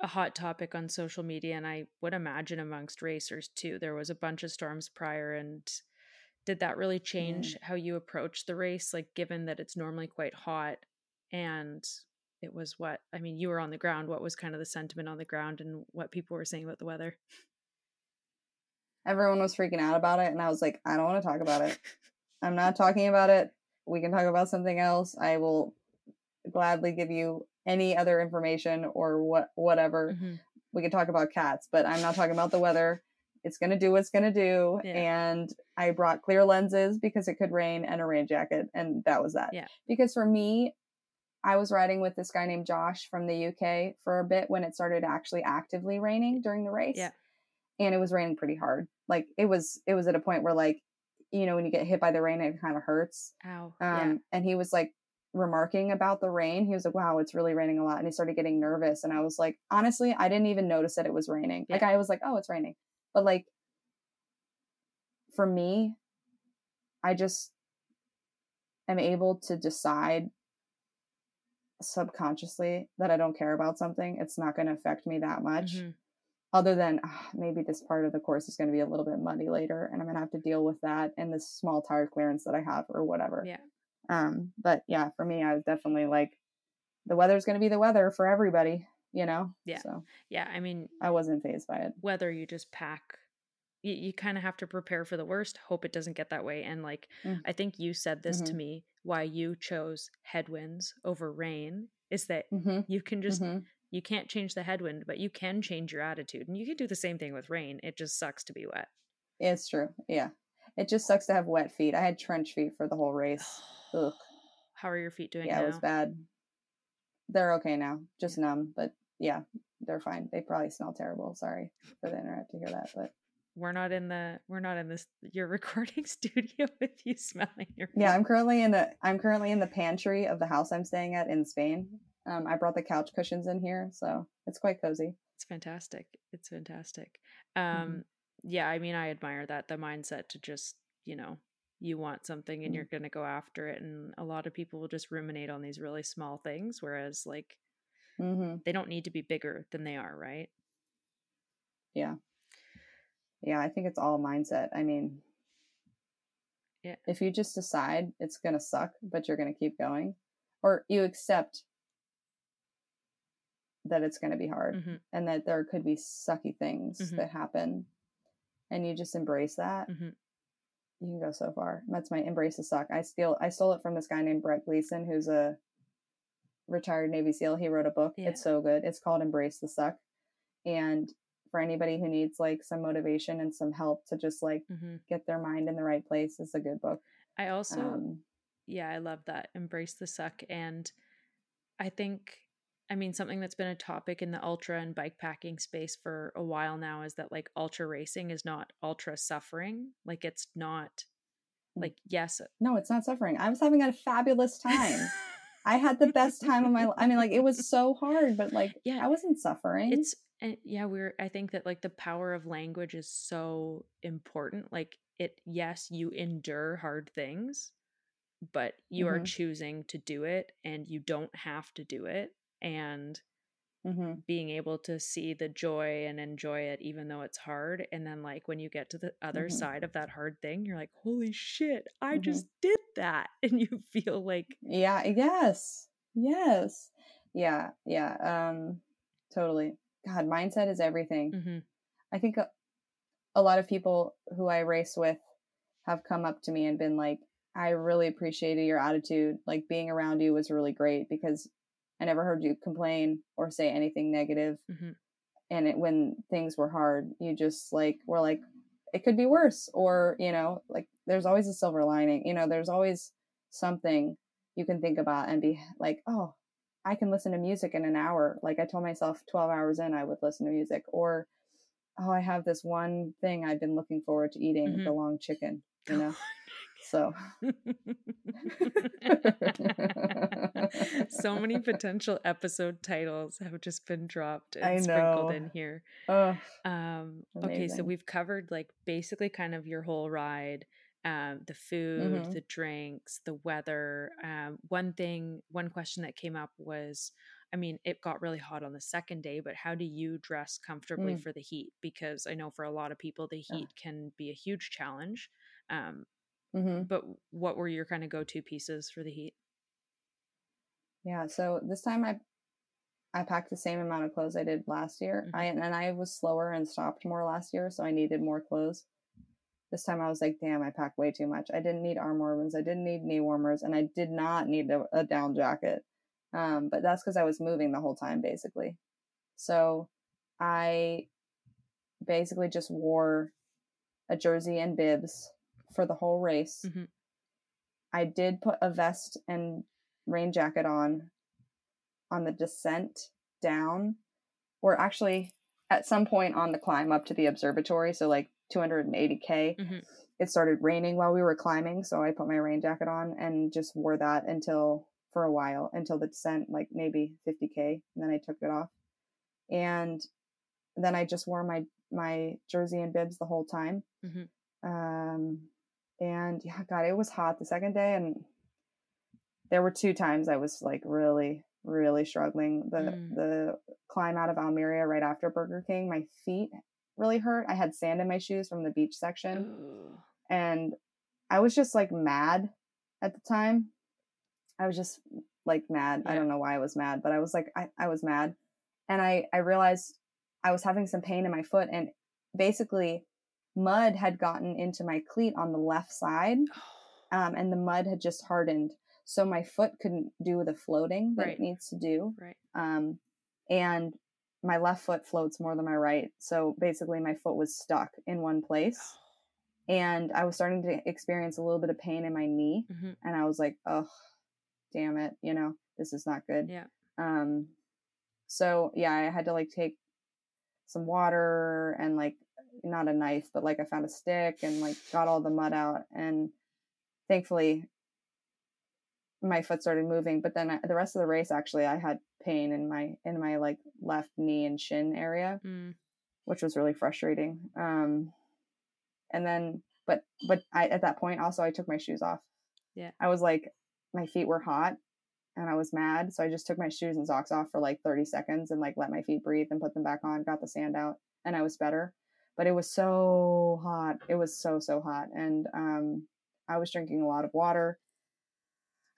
a hot topic on social media, and I would imagine amongst racers too. There was a bunch of storms prior, and did that really change how you approach the race? Like, given that it's normally quite hot, and it was what I mean, you were on the ground. What was kind of the sentiment on the ground, and what people were saying about the weather? Everyone was freaking out about it, and I was like, I don't want to talk about it. I'm not talking about it. We can talk about something else. I will gladly give you any other information or what whatever. Mhm. we can talk about cats, but I'm not talking about the weather. It's going to do what it's going to do. Yeah. And I brought clear lenses because it could rain and a rain jacket. And that was that. Yeah. Because for me, I was riding with this guy named Josh from the UK for a bit when it started actually actively raining during the race. Yeah. And it was raining pretty hard. Like it was, it was at a point where like, you know, when you get hit by the rain, it kind of hurts. Ow. Um, yeah. and he was like remarking about the rain. He was like, wow, it's really raining a lot. And he started getting nervous. And I was like, honestly, I didn't even notice that it was raining. Like, I was like, oh, it's raining. But like, for me, I just am able to decide subconsciously that I don't care about something. It's not going to affect me that much. Mhm. Other than ah, maybe this part of the course is going to be a little bit muddy later, and I'm going to have to deal with that and this small tire clearance that I have or whatever. Yeah. Um, but yeah, for me, I was definitely like, the weather's going to be the weather for everybody, you know? Yeah. So Yeah. I mean, I wasn't phased by it. whether you just pack you, you kind of have to prepare for the worst hope it doesn't get that way and like Mm. i think you said this to Mhm. me why you chose headwinds over rain is that hmm you can just hmm you can't change the headwind but you can change your attitude and you can do the same thing with rain it just sucks to be wet It's true. Yeah. It just sucks to have wet feet. I had trench feet for the whole race. Ugh. how are your feet doing Yeah, now it was bad. They're okay now. Just numb, but yeah, they're fine. They probably smell terrible. Sorry for the internet to hear that, but we're not in the we're not in this your recording studio with you smelling your yeah. I'm currently in the I'm currently in the pantry of the house I'm staying at in Spain. Um, I brought the couch cushions in here, so it's quite cozy. it's fantastic it's fantastic Mm-hmm. um yeah i mean i admire that the mindset to just you know you want something and you're going to go after it and a lot of people will just ruminate on these really small things whereas like hmm they don't need to be bigger than they are right Yeah. Yeah, I think it's all mindset. I mean, Yeah. if you just decide it's going to suck, but you're going to keep going, or you accept that it's going to be hard Mhm. and that there could be sucky things Mhm. that happen, and you just embrace that, Mhm. you can go so far. That's my embrace the suck. I steal I stole it from this guy named Brent Gleeson, who's a retired Navy SEAL. He wrote a book. Yeah. It's so good. It's called Embrace the Suck. And for anybody who needs like some motivation and some help to just like Mhm. get their mind in the right place, is a good book. i also Um, yeah i love that embrace the suck and i think i mean something that's been a topic in the ultra and bike packing space for a while now is that like ultra racing is not ultra suffering like it's not Mm. like yes no, it's not suffering. I was having a fabulous time. I had the best time of my life. I mean, like it was so hard, but like Yeah. I wasn't suffering. it's and yeah we're i think that like the power of language is so important like it yes you endure hard things but you are Mhm. choosing to do it and you don't have to do it and hmm being able to see the joy and enjoy it even though it's hard and then like when you get to the other Mhm. side of that hard thing you're like holy shit i Mhm. just did that and you feel like Yeah, yes. Yes. Yeah, yeah. Um totally. God, mindset is everything. mhm, I think a, a lot of people who I race with have come up to me and been like, I really appreciated your attitude. Like being around you was really great because I never heard you complain or say anything negative. mhm, And it, when things were hard, you just like were like, it could be worse. Or, you know, like there's always a silver lining. You know, there's always something you can think about and be like, oh, I can listen to music in an hour. Like I told myself 12 hours in, I would listen to music. Or, oh, I have this one thing I've been looking forward to eating Mhm. the long chicken, you know? So, so many potential episode titles have just been dropped and sprinkled in here. oh, Um, okay, so we've covered like basically kind of your whole ride, um, the food, Mhm. the drinks, the weather. Um, one thing, one question that came up was, I mean, it got really hot on the second day, but how do you dress comfortably Mm. for the heat? Because I know for a lot of people, the Yeah. heat can be a huge challenge. Um, hmm but what were your kind of go-to pieces for the heat? yeah. So this time I, I packed the same amount of clothes I did last year. Mhm. I and I was slower and stopped more last year, so I needed more clothes. This time I was like, damn, I packed way too much. I didn't need arm warmers. I didn't need knee warmers, and I did not need a, a down jacket. Um, but that's because I was moving the whole time, basically. So I basically just wore a jersey and bibs for the whole race. Mhm. I did put a vest and rain jacket on on the descent down, or actually at some point on the climb up to the observatory. So like 280k. Mhm. It started raining while we were climbing, so I put my rain jacket on and just wore that until for a while until the descent, like maybe 50k, and then I took it off. And then I just wore my my jersey and bibs the whole time. Mhm. Um, and yeah, God, it was hot the second day, and there were two times I was like really, really struggling. The Mm. the climb out of Almeria right after Burger King, my feet really hurt. I had sand in my shoes from the beach section, Ooh. and I was just like mad at the time. I was just like mad. I don't know why I was mad, but I was like I, I was mad. And I I realized I was having some pain in my foot and basically mud had gotten into my cleat on the left side um, and the mud had just hardened so my foot couldn't do the floating that Right. it needs to do Right. um, and my left foot floats more than my right so basically my foot was stuck in one place. And i was starting to experience a little bit of pain in my knee hmm and i was like oh damn it you know this is not good. Yeah. um so yeah i had to like take some water and like not a knife but like i found a stick and like got all the mud out and thankfully my foot started moving but then I, the rest of the race actually i had pain in my in my like left knee and shin area Mm. which was really frustrating um and then but but I at that point also I took my shoes off. Yeah. I was like my feet were hot and I was mad, so I just took my shoes and socks off for like 30 seconds and like let my feet breathe and put them back on, got the sand out, and I was better. But it was so hot. It was so so hot and um I was drinking a lot of water.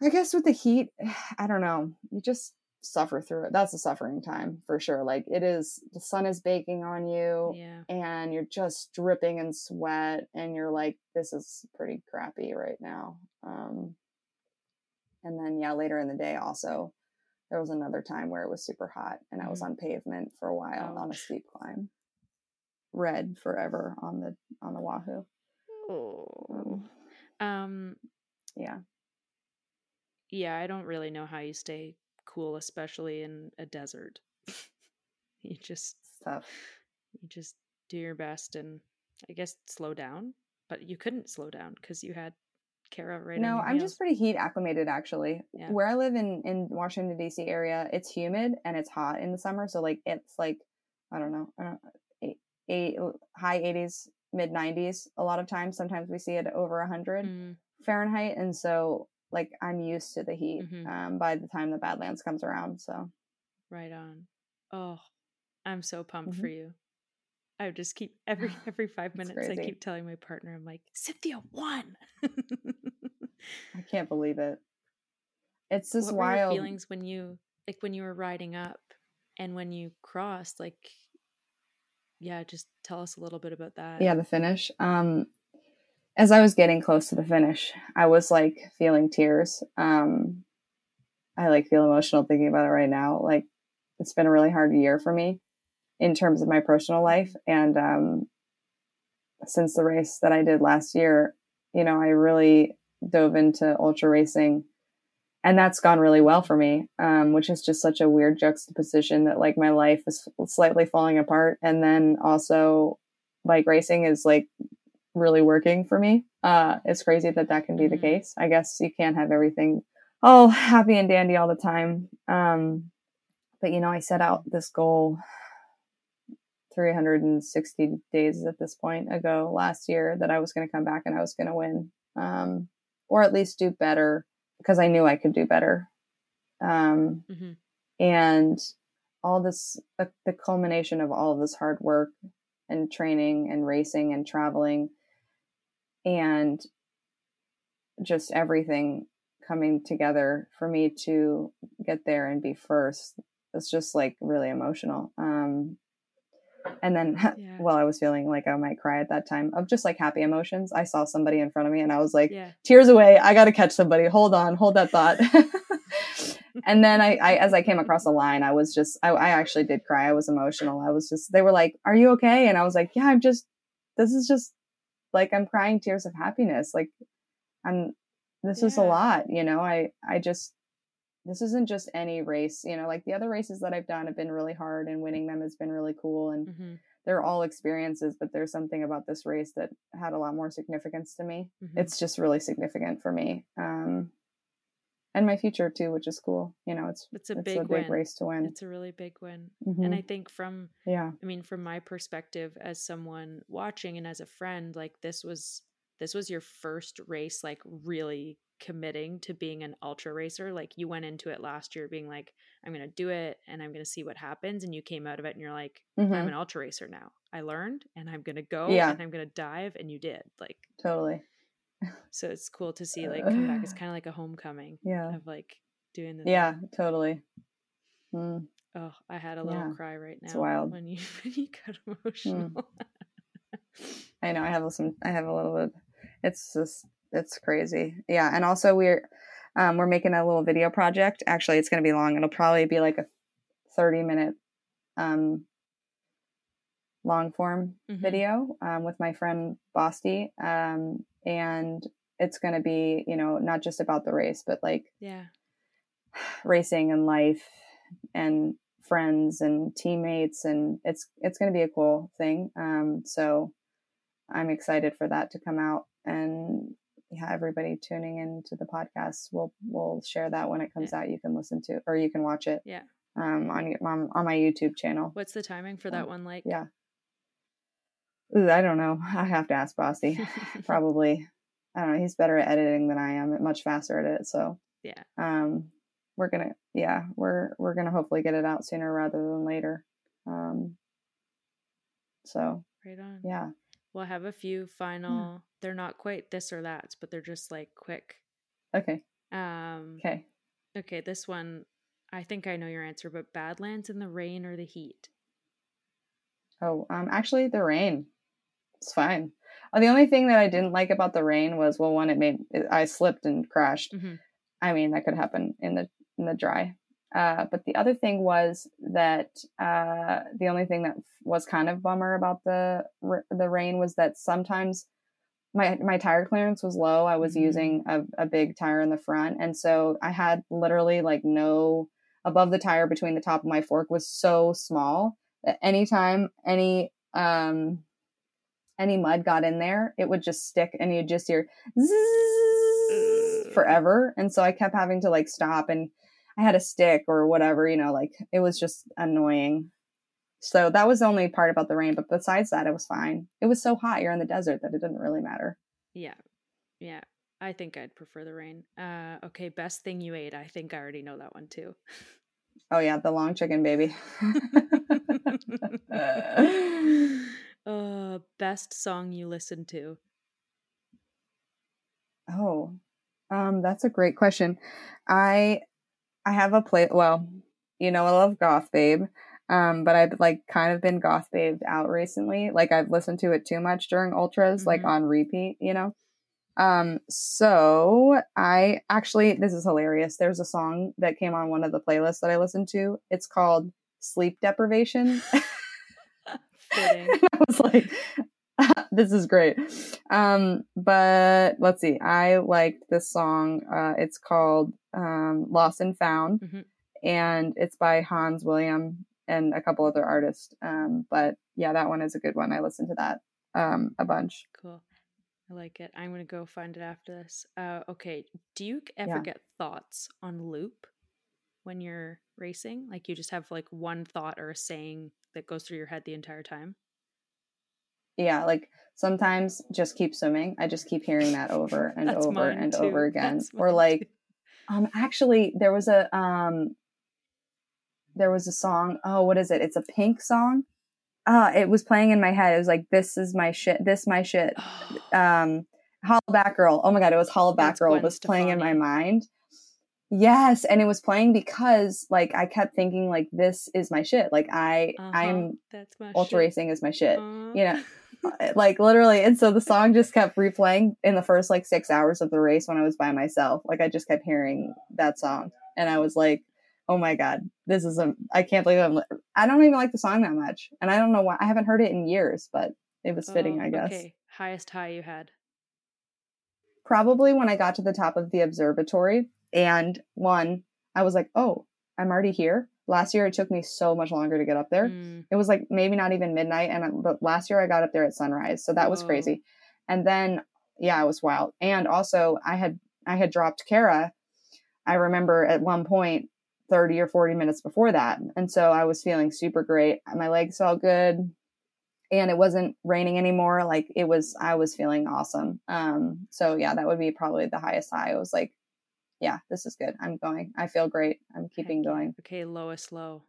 I guess with the heat, I don't know. You just suffer through it. That's a suffering time for sure. Like it is the sun is baking on you Yeah. and you're just dripping in sweat and you're like this is pretty crappy right now um and then yeah later in the day also there was another time where it was super hot and i was Mhm. on pavement for a while on a Ouch. steep climb red forever on the on the wahoo Oh. Um yeah yeah, I don't really know how you stay cool especially in a desert. you just tough you just do your best and I guess slow down, but you couldn't slow down cuz you had Kara right no i'm just pretty heat acclimated actually. Yeah. where i live in in washington dc area it's humid and it's hot in the summer so like it's like i don't know, I don't, eight, eight, high 80s mid 90s a lot of times. Sometimes we see it over 100 Mm, fahrenheit and so like i'm used to the heat Mhm. um, by the time the badlands comes around so right on. Oh, I'm so pumped Mhm. for you. I just keep every every 5 It's minutes I keep telling my partner I'm like, "Cynthia won." i can't believe it it's just what were your wild feelings when you like when you were riding up and when you crossed like yeah just tell us a little bit about that yeah the finish um as i was getting close to the finish i was like feeling tears. Um i like feel emotional thinking about it right now. Like it's been a really hard year for me in terms of my personal life. And um since the race that i did last year you know i really dove into ultra racing. And that's gone really well for me um, which is just such a weird juxtaposition that like my life is slightly falling apart. And then also bike racing is like really working for me uh, it's crazy that that can be the Mhm. case i guess you can't have everything all happy and dandy all the time um, but you know i set out this goal 360 days at this point ago last year that i was going to come back and i was going to win um, or at least do better because I knew I could do better. Um, hmm and all this, the, the culmination of all of this hard work and training and racing and traveling and just everything coming together for me to get there and be first. It's just like really emotional. Um, and then Yeah. while I was feeling like I might cry at that time of just like happy emotions, I saw somebody in front of me and I was like, yeah tears away. I got to catch somebody. Hold on, hold that thought. and then I, I, as I came across the line, I was just, I, I actually did cry. I was emotional. I was just, they were like, "Are you okay?" And I was like, "Yeah, I'm just, this is just like I'm crying tears of happiness. Like I'm, this is a lot, you know. I, I just, this isn't just any race, you know. Like the other races that I've done have been really hard, and winning them has been really cool, and hmm they're all experiences. But there's something about this race that had a lot more significance to me hmm it's just really significant for me um and my future too which is cool you know it's it's a it's big a big race to win. It's a really big win. Mhm. and i think from yeah. I mean from my perspective as someone watching and as a friend like this was this was your first race like really committing to being an ultra racer. Like you went into it last year being like i'm going to do it and i'm going to see what happens and you came out of it and you're like Mhm. i'm an ultra racer now. I learned and i'm going to go Yeah. and i'm going to dive and you did like totally so it's cool to see like come back it's kind of like a homecoming yeah of like doing the yeah thing. totally mm. oh i had a little Yeah. cry right now It's wild. when you when you got emotional i know i have some i have a little bit it's just it's crazy yeah and also we're um we're making a little video project actually it's going to be long it'll probably be like a 30 minute um long form Mhm. video um, with my friend Basti. Um, and it's going to be, you know, not just about the race, but like yeah racing and life and friends and teammates. And it's, it's going to be a cool thing. Um, so I'm excited for that to come out and yeah, everybody tuning into the podcast, we'll, we'll share that when it comes out. You can listen to, or you can watch it, yeah um, on, your- on, on my YouTube channel. what's the timing for Um, that one like yeah. Ooh, I don't know. I have to ask Basti. Probably. I don't know. He's better at editing than I am. Much faster at it. So yeah. Um, we're gonna yeah we're we're gonna hopefully get it out sooner rather than later. Um. So. Right on. Yeah. We'll have a few final. Yeah. They're not quite this or that, but they're just like quick. Okay. Um. Okay. Okay. This one, I think I know your answer, but Badlands in the rain or the heat. Oh, um, actually, the rain. It's fine. Uh, the only thing that I didn't like about the rain was, well, one, it made it, I slipped and crashed. Mm-hmm. I mean, that could happen in the in the dry. Uh, but the other thing was that uh, the only thing that was kind of bummer about the the rain was that sometimes my my tire clearance was low. I was mm-hmm. using a, a big tire in the front, and so I had literally like no above the tire between the top of my fork was so small that anytime any um any mud got in there, it would just stick, and you'd just hear forever. And so I kept having to like stop and I had a stick or whatever, you know, like it was just annoying. So that was the only part about the rain, but besides that, it was fine. It was so hot. You're in the desert that it didn't really matter. Yeah. Yeah. I think I'd prefer the rain. Uh, okay. Best thing you ate. I think I already know that one too. Oh, yeah. The long chicken, baby. uh, best song you listen to. Oh, um, that's a great question. I I have a play. Well, you know, I love Goth Babe, um, but I've like kind of been Goth Babe out recently. Like I've listened to it too much during ultras, mm-hmm. like on repeat. You know. Um, so I actually, this is hilarious. There's a song that came on one of the playlists that I listened to. It's called Sleep Deprivation. I was like, this is great. Um, but let's see. I liked this song. Uh, it's called um, Lost and Found, mm-hmm. and it's by Hans William and a couple other artists. Um, but yeah, that one is a good one. I listened to that um, a bunch. Cool. I like it. I'm going to go find it after this. Uh, okay. Do you ever yeah. get thoughts on loop when you're racing? Like you just have like one thought or a saying that goes through your head the entire time? yeah, like sometimes just keep swimming. I just keep hearing that over and over and too. over again. That's or like, too. um, actually, there was a um, there was a song. Oh, what is it? It's a Pink song. Uh, it was playing in my head. It was like, "This is my shit. This my shit." um, Hollaback Girl. Oh my god, it was Hollaback Girl. Was Stefani. playing in my mind. Yes, and it was playing because like I kept thinking like this is my shit. Like I uh-huh. I'm ultra shit. racing is my shit. Uh-huh. You know. Uh, like literally and so the song just kept replaying in the first like six hours of the race when i was by myself like i just kept hearing that song and i was like oh my god this is a i can't believe i'm i don't even like the song that much and i don't know why i haven't heard it in years but it was fitting oh, i guess okay highest high you had probably when i got to the top of the observatory and one i was like oh i'm already here Last year, it took me so much longer to get up there. Mm. It was like maybe not even midnight, and but last year I got up there at sunrise, so that Whoa. was crazy. And then, yeah, it was wild. And also, I had I had dropped Kara. I remember at one point, thirty or forty minutes before that, and so I was feeling super great. My legs felt good, and it wasn't raining anymore. Like it was, I was feeling awesome. Um, so yeah, that would be probably the highest high. It was like yeah, this is good. I'm going. I feel great. I'm keeping going. Okay, lowest low.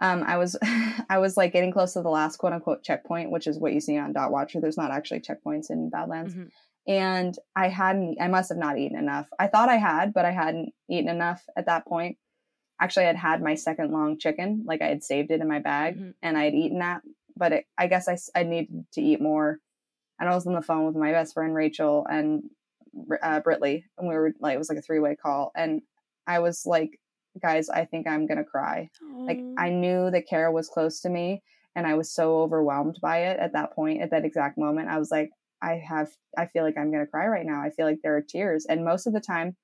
Um, I was, I was like getting close to the last quote unquote checkpoint, which is what you see on Dot Watcher. There's not actually checkpoints in Badlands, mm-hmm. and I hadn't. I must have not eaten enough. I thought I had, but I hadn't eaten enough at that point. Actually, I'd had my second long chicken, like I had saved it in my bag, mm-hmm. and I had eaten that. But it, I guess I, I needed to eat more. And I was on the phone with my best friend Rachel, and uh, Britley, and we were like, it was like a three way call, and I was like, guys, I think I'm gonna cry. Aww. Like I knew that Kara was close to me, and I was so overwhelmed by it at that point, at that exact moment. I was like, I have, I feel like I'm gonna cry right now. I feel like there are tears, and most of the time,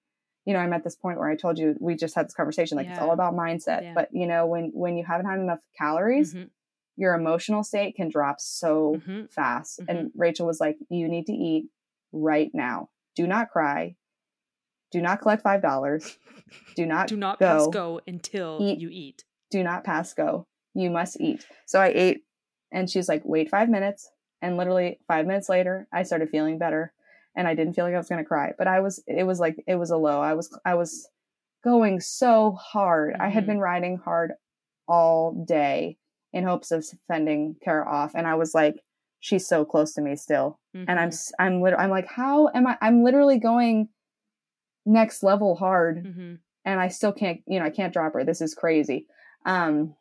you know, I'm at this point where I told you we just had this conversation. Like yeah. it's all about mindset, yeah. but you know, when when you haven't had enough calories. Mm-hmm. Your emotional state can drop so mm-hmm. fast. Mm-hmm. And Rachel was like, You need to eat right now do not cry. Do not collect five dollars. Do not do not go. pass go until eat. you eat. Do not pass go. You must eat. So I ate And she's like, wait five minutes. And literally five minutes later, I started feeling better and I didn't feel like I was going to cry. But I was, it was like, it was a low. I was, I was going so hard. Mm-hmm. I had mm-hmm. been riding hard all day in hopes of fending Kara off. And I was like, she's so close to me still. Mm-hmm. And I'm, mm-hmm. I'm, literally I'm like, how am I, I'm literally going next level hard mm-hmm. and I still can't, you know, I can't drop her. This is crazy. Um,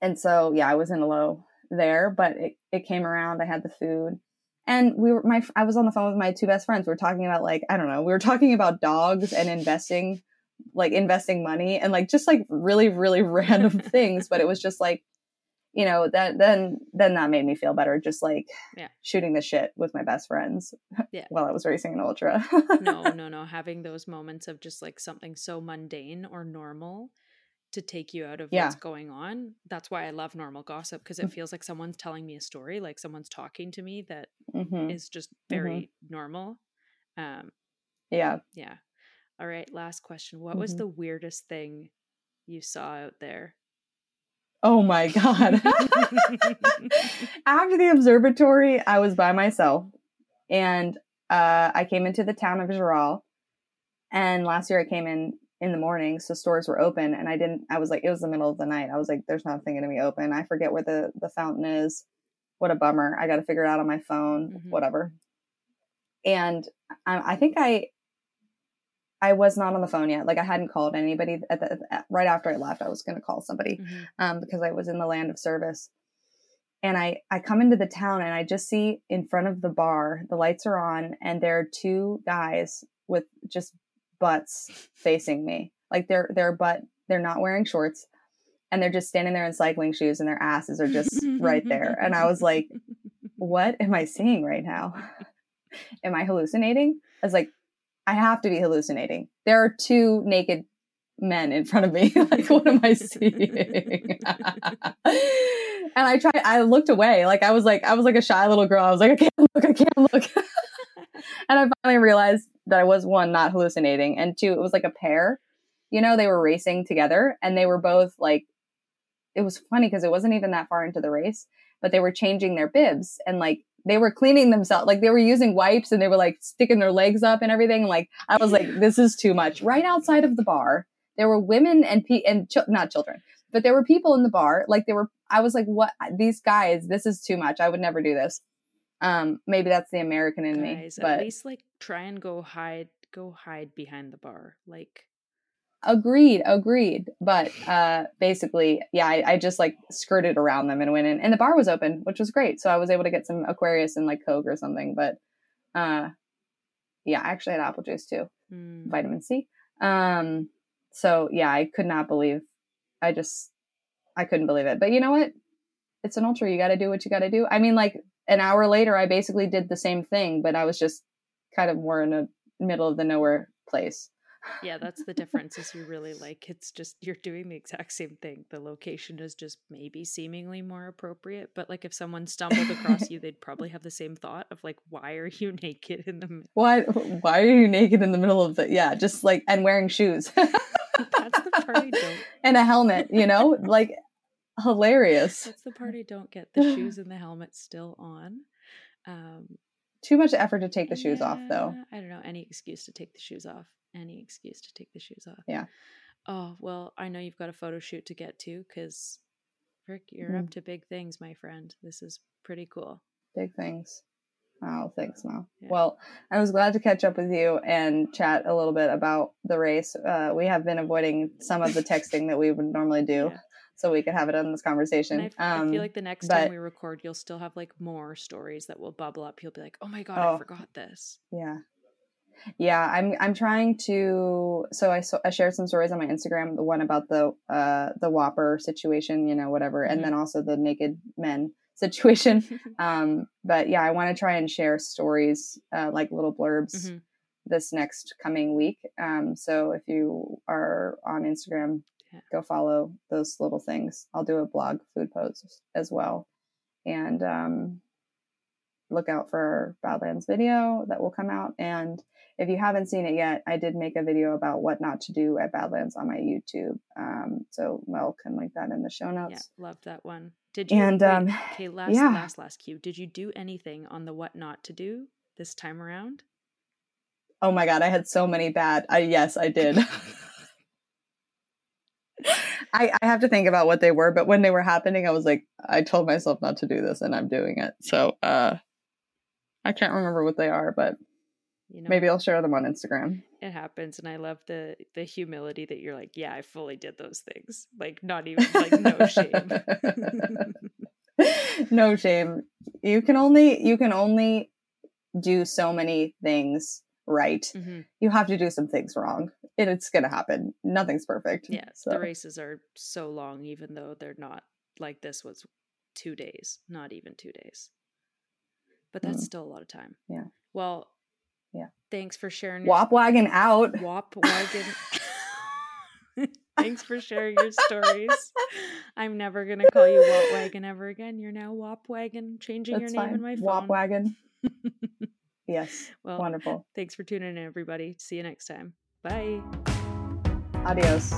and so, yeah, I was in a low there, but it, it came around. I had the food and we were, my, I was on the phone with my two best friends. We were talking about like, I don't know, we were talking about dogs and investing, like investing money and like just like really, really random things. But it was just like, you know that then then that made me feel better just like yeah. shooting the shit with my best friends yeah. while i was racing an ultra no no no having those moments of just like something so mundane or normal to take you out of yeah. what's going on that's why i love normal gossip because it mm. feels like someone's telling me a story like someone's talking to me that mm-hmm. is just very mm-hmm. normal um yeah yeah all right last question what mm-hmm. was the weirdest thing you saw out there Oh my God. After the observatory, I was by myself and uh, I came into the town of Gérgal. And last year I came in in the morning, so stores were open. And I didn't, I was like, it was the middle of the night. I was like, there's nothing going to be open. I forget where the, the fountain is. What a bummer. I got to figure it out on my phone, mm-hmm. whatever. And I, I think I, I was not on the phone yet. Like I hadn't called anybody at the, at, right after I left. I was going to call somebody mm-hmm. um, because I was in the land of service. And I I come into the town and I just see in front of the bar the lights are on and there are two guys with just butts facing me. Like they're they're butt they're not wearing shorts and they're just standing there in cycling shoes and their asses are just right there. And I was like, what am I seeing right now? am I hallucinating? I was like, I have to be hallucinating. There are two naked men in front of me. like, what am I seeing? and I tried, I looked away. Like, I was like, I was like a shy little girl. I was like, I can't look, I can't look. and I finally realized that I was one, not hallucinating. And two, it was like a pair. You know, they were racing together and they were both like, it was funny because it wasn't even that far into the race, but they were changing their bibs and like they were cleaning themselves like they were using wipes and they were like sticking their legs up and everything like i was like this is too much. Right outside of the bar there were women and pe- and ch- not children but there were people in the bar like they were i was like what these guys this is too much. I would never do this. Um maybe that's the american in guys, me but at least like try and go hide go hide behind the bar like Agreed, agreed. But uh, basically, yeah, I, I, just like skirted around them and went in, and the bar was open, which was great. So I was able to get some Aquarius and like Coke or something. But uh, yeah, I actually had apple juice too, mm. vitamin C. Um, so yeah, I could not believe. I just, I couldn't believe it. But you know what? It's an ultra. You got to do what you got to do. I mean, like an hour later, I basically did the same thing, but I was just kind of more in a middle of the nowhere place yeah, that's the difference. Is you really like it's just you're doing the exact same thing. The location is just maybe seemingly more appropriate, but like if someone stumbled across you, they'd probably have the same thought of like, why are you naked in the why why are you naked in the middle of the yeah, just like and wearing shoes. that's the part I don't. And a helmet, you know, like hilarious. That's the part I don't get. The shoes and the helmet still on. Um, Too much effort to take the shoes off, though. I don't know any excuse to take the shoes off any excuse to take the shoes off. Yeah. Oh, well, I know you've got a photo shoot to get to because, Rick, you're mm. up to big things, my friend. This is pretty cool. Big things. Oh, thanks, Mo. Yeah. Well, I was glad to catch up with you and chat a little bit about the race. Uh, we have been avoiding some of the texting that we would normally do. Yeah. So we could have it on this conversation. I, um, I feel like the next but, time we record, you'll still have like more stories that will bubble up. You'll be like, "Oh my god, oh, I forgot this." Yeah, yeah, I'm I'm trying to. So I so, I shared some stories on my Instagram. The one about the uh the Whopper situation, you know, whatever, mm-hmm. and then also the naked men situation. um, but yeah, I want to try and share stories uh, like little blurbs mm-hmm. this next coming week. Um, so if you are on Instagram, yeah. go follow those little things. I'll do a blog food post as well, and um, look out for Badlands video that will come out and if you haven't seen it yet, I did make a video about what not to do at Badlands on my YouTube. Um, so Mel can link that in the show notes. Yeah, love that one. Did you? And, wait, um, okay, last yeah. last last cue. Did you do anything on the what not to do this time around? Oh my god, I had so many bad. I yes, I did. I, I have to think about what they were, but when they were happening, I was like, I told myself not to do this, and I'm doing it. So uh, I can't remember what they are, but You know, maybe I'll share them on Instagram. it happens, and I love the the humility that you're like, yeah, I fully did those things. Like not even like no shame. no shame. You can only you can only do so many things right. Mhm. You have to do some things wrong. And it's gonna happen. Nothing's perfect. Yeah, So the races are so long, even though they're not like this was two days, not even two days. But that's Mm. still a lot of time. Yeah. Well. Thanks for sharing. your Whop wagon out. Whop wagon. Thanks for sharing your stories. I'm never gonna call you Whop Wagon ever again. You're now Whop Wagon, changing That's your name fine. in my phone. Whop wagon. Yes. well, Wonderful. thanks for tuning in, everybody. See you next time. Bye. Adios.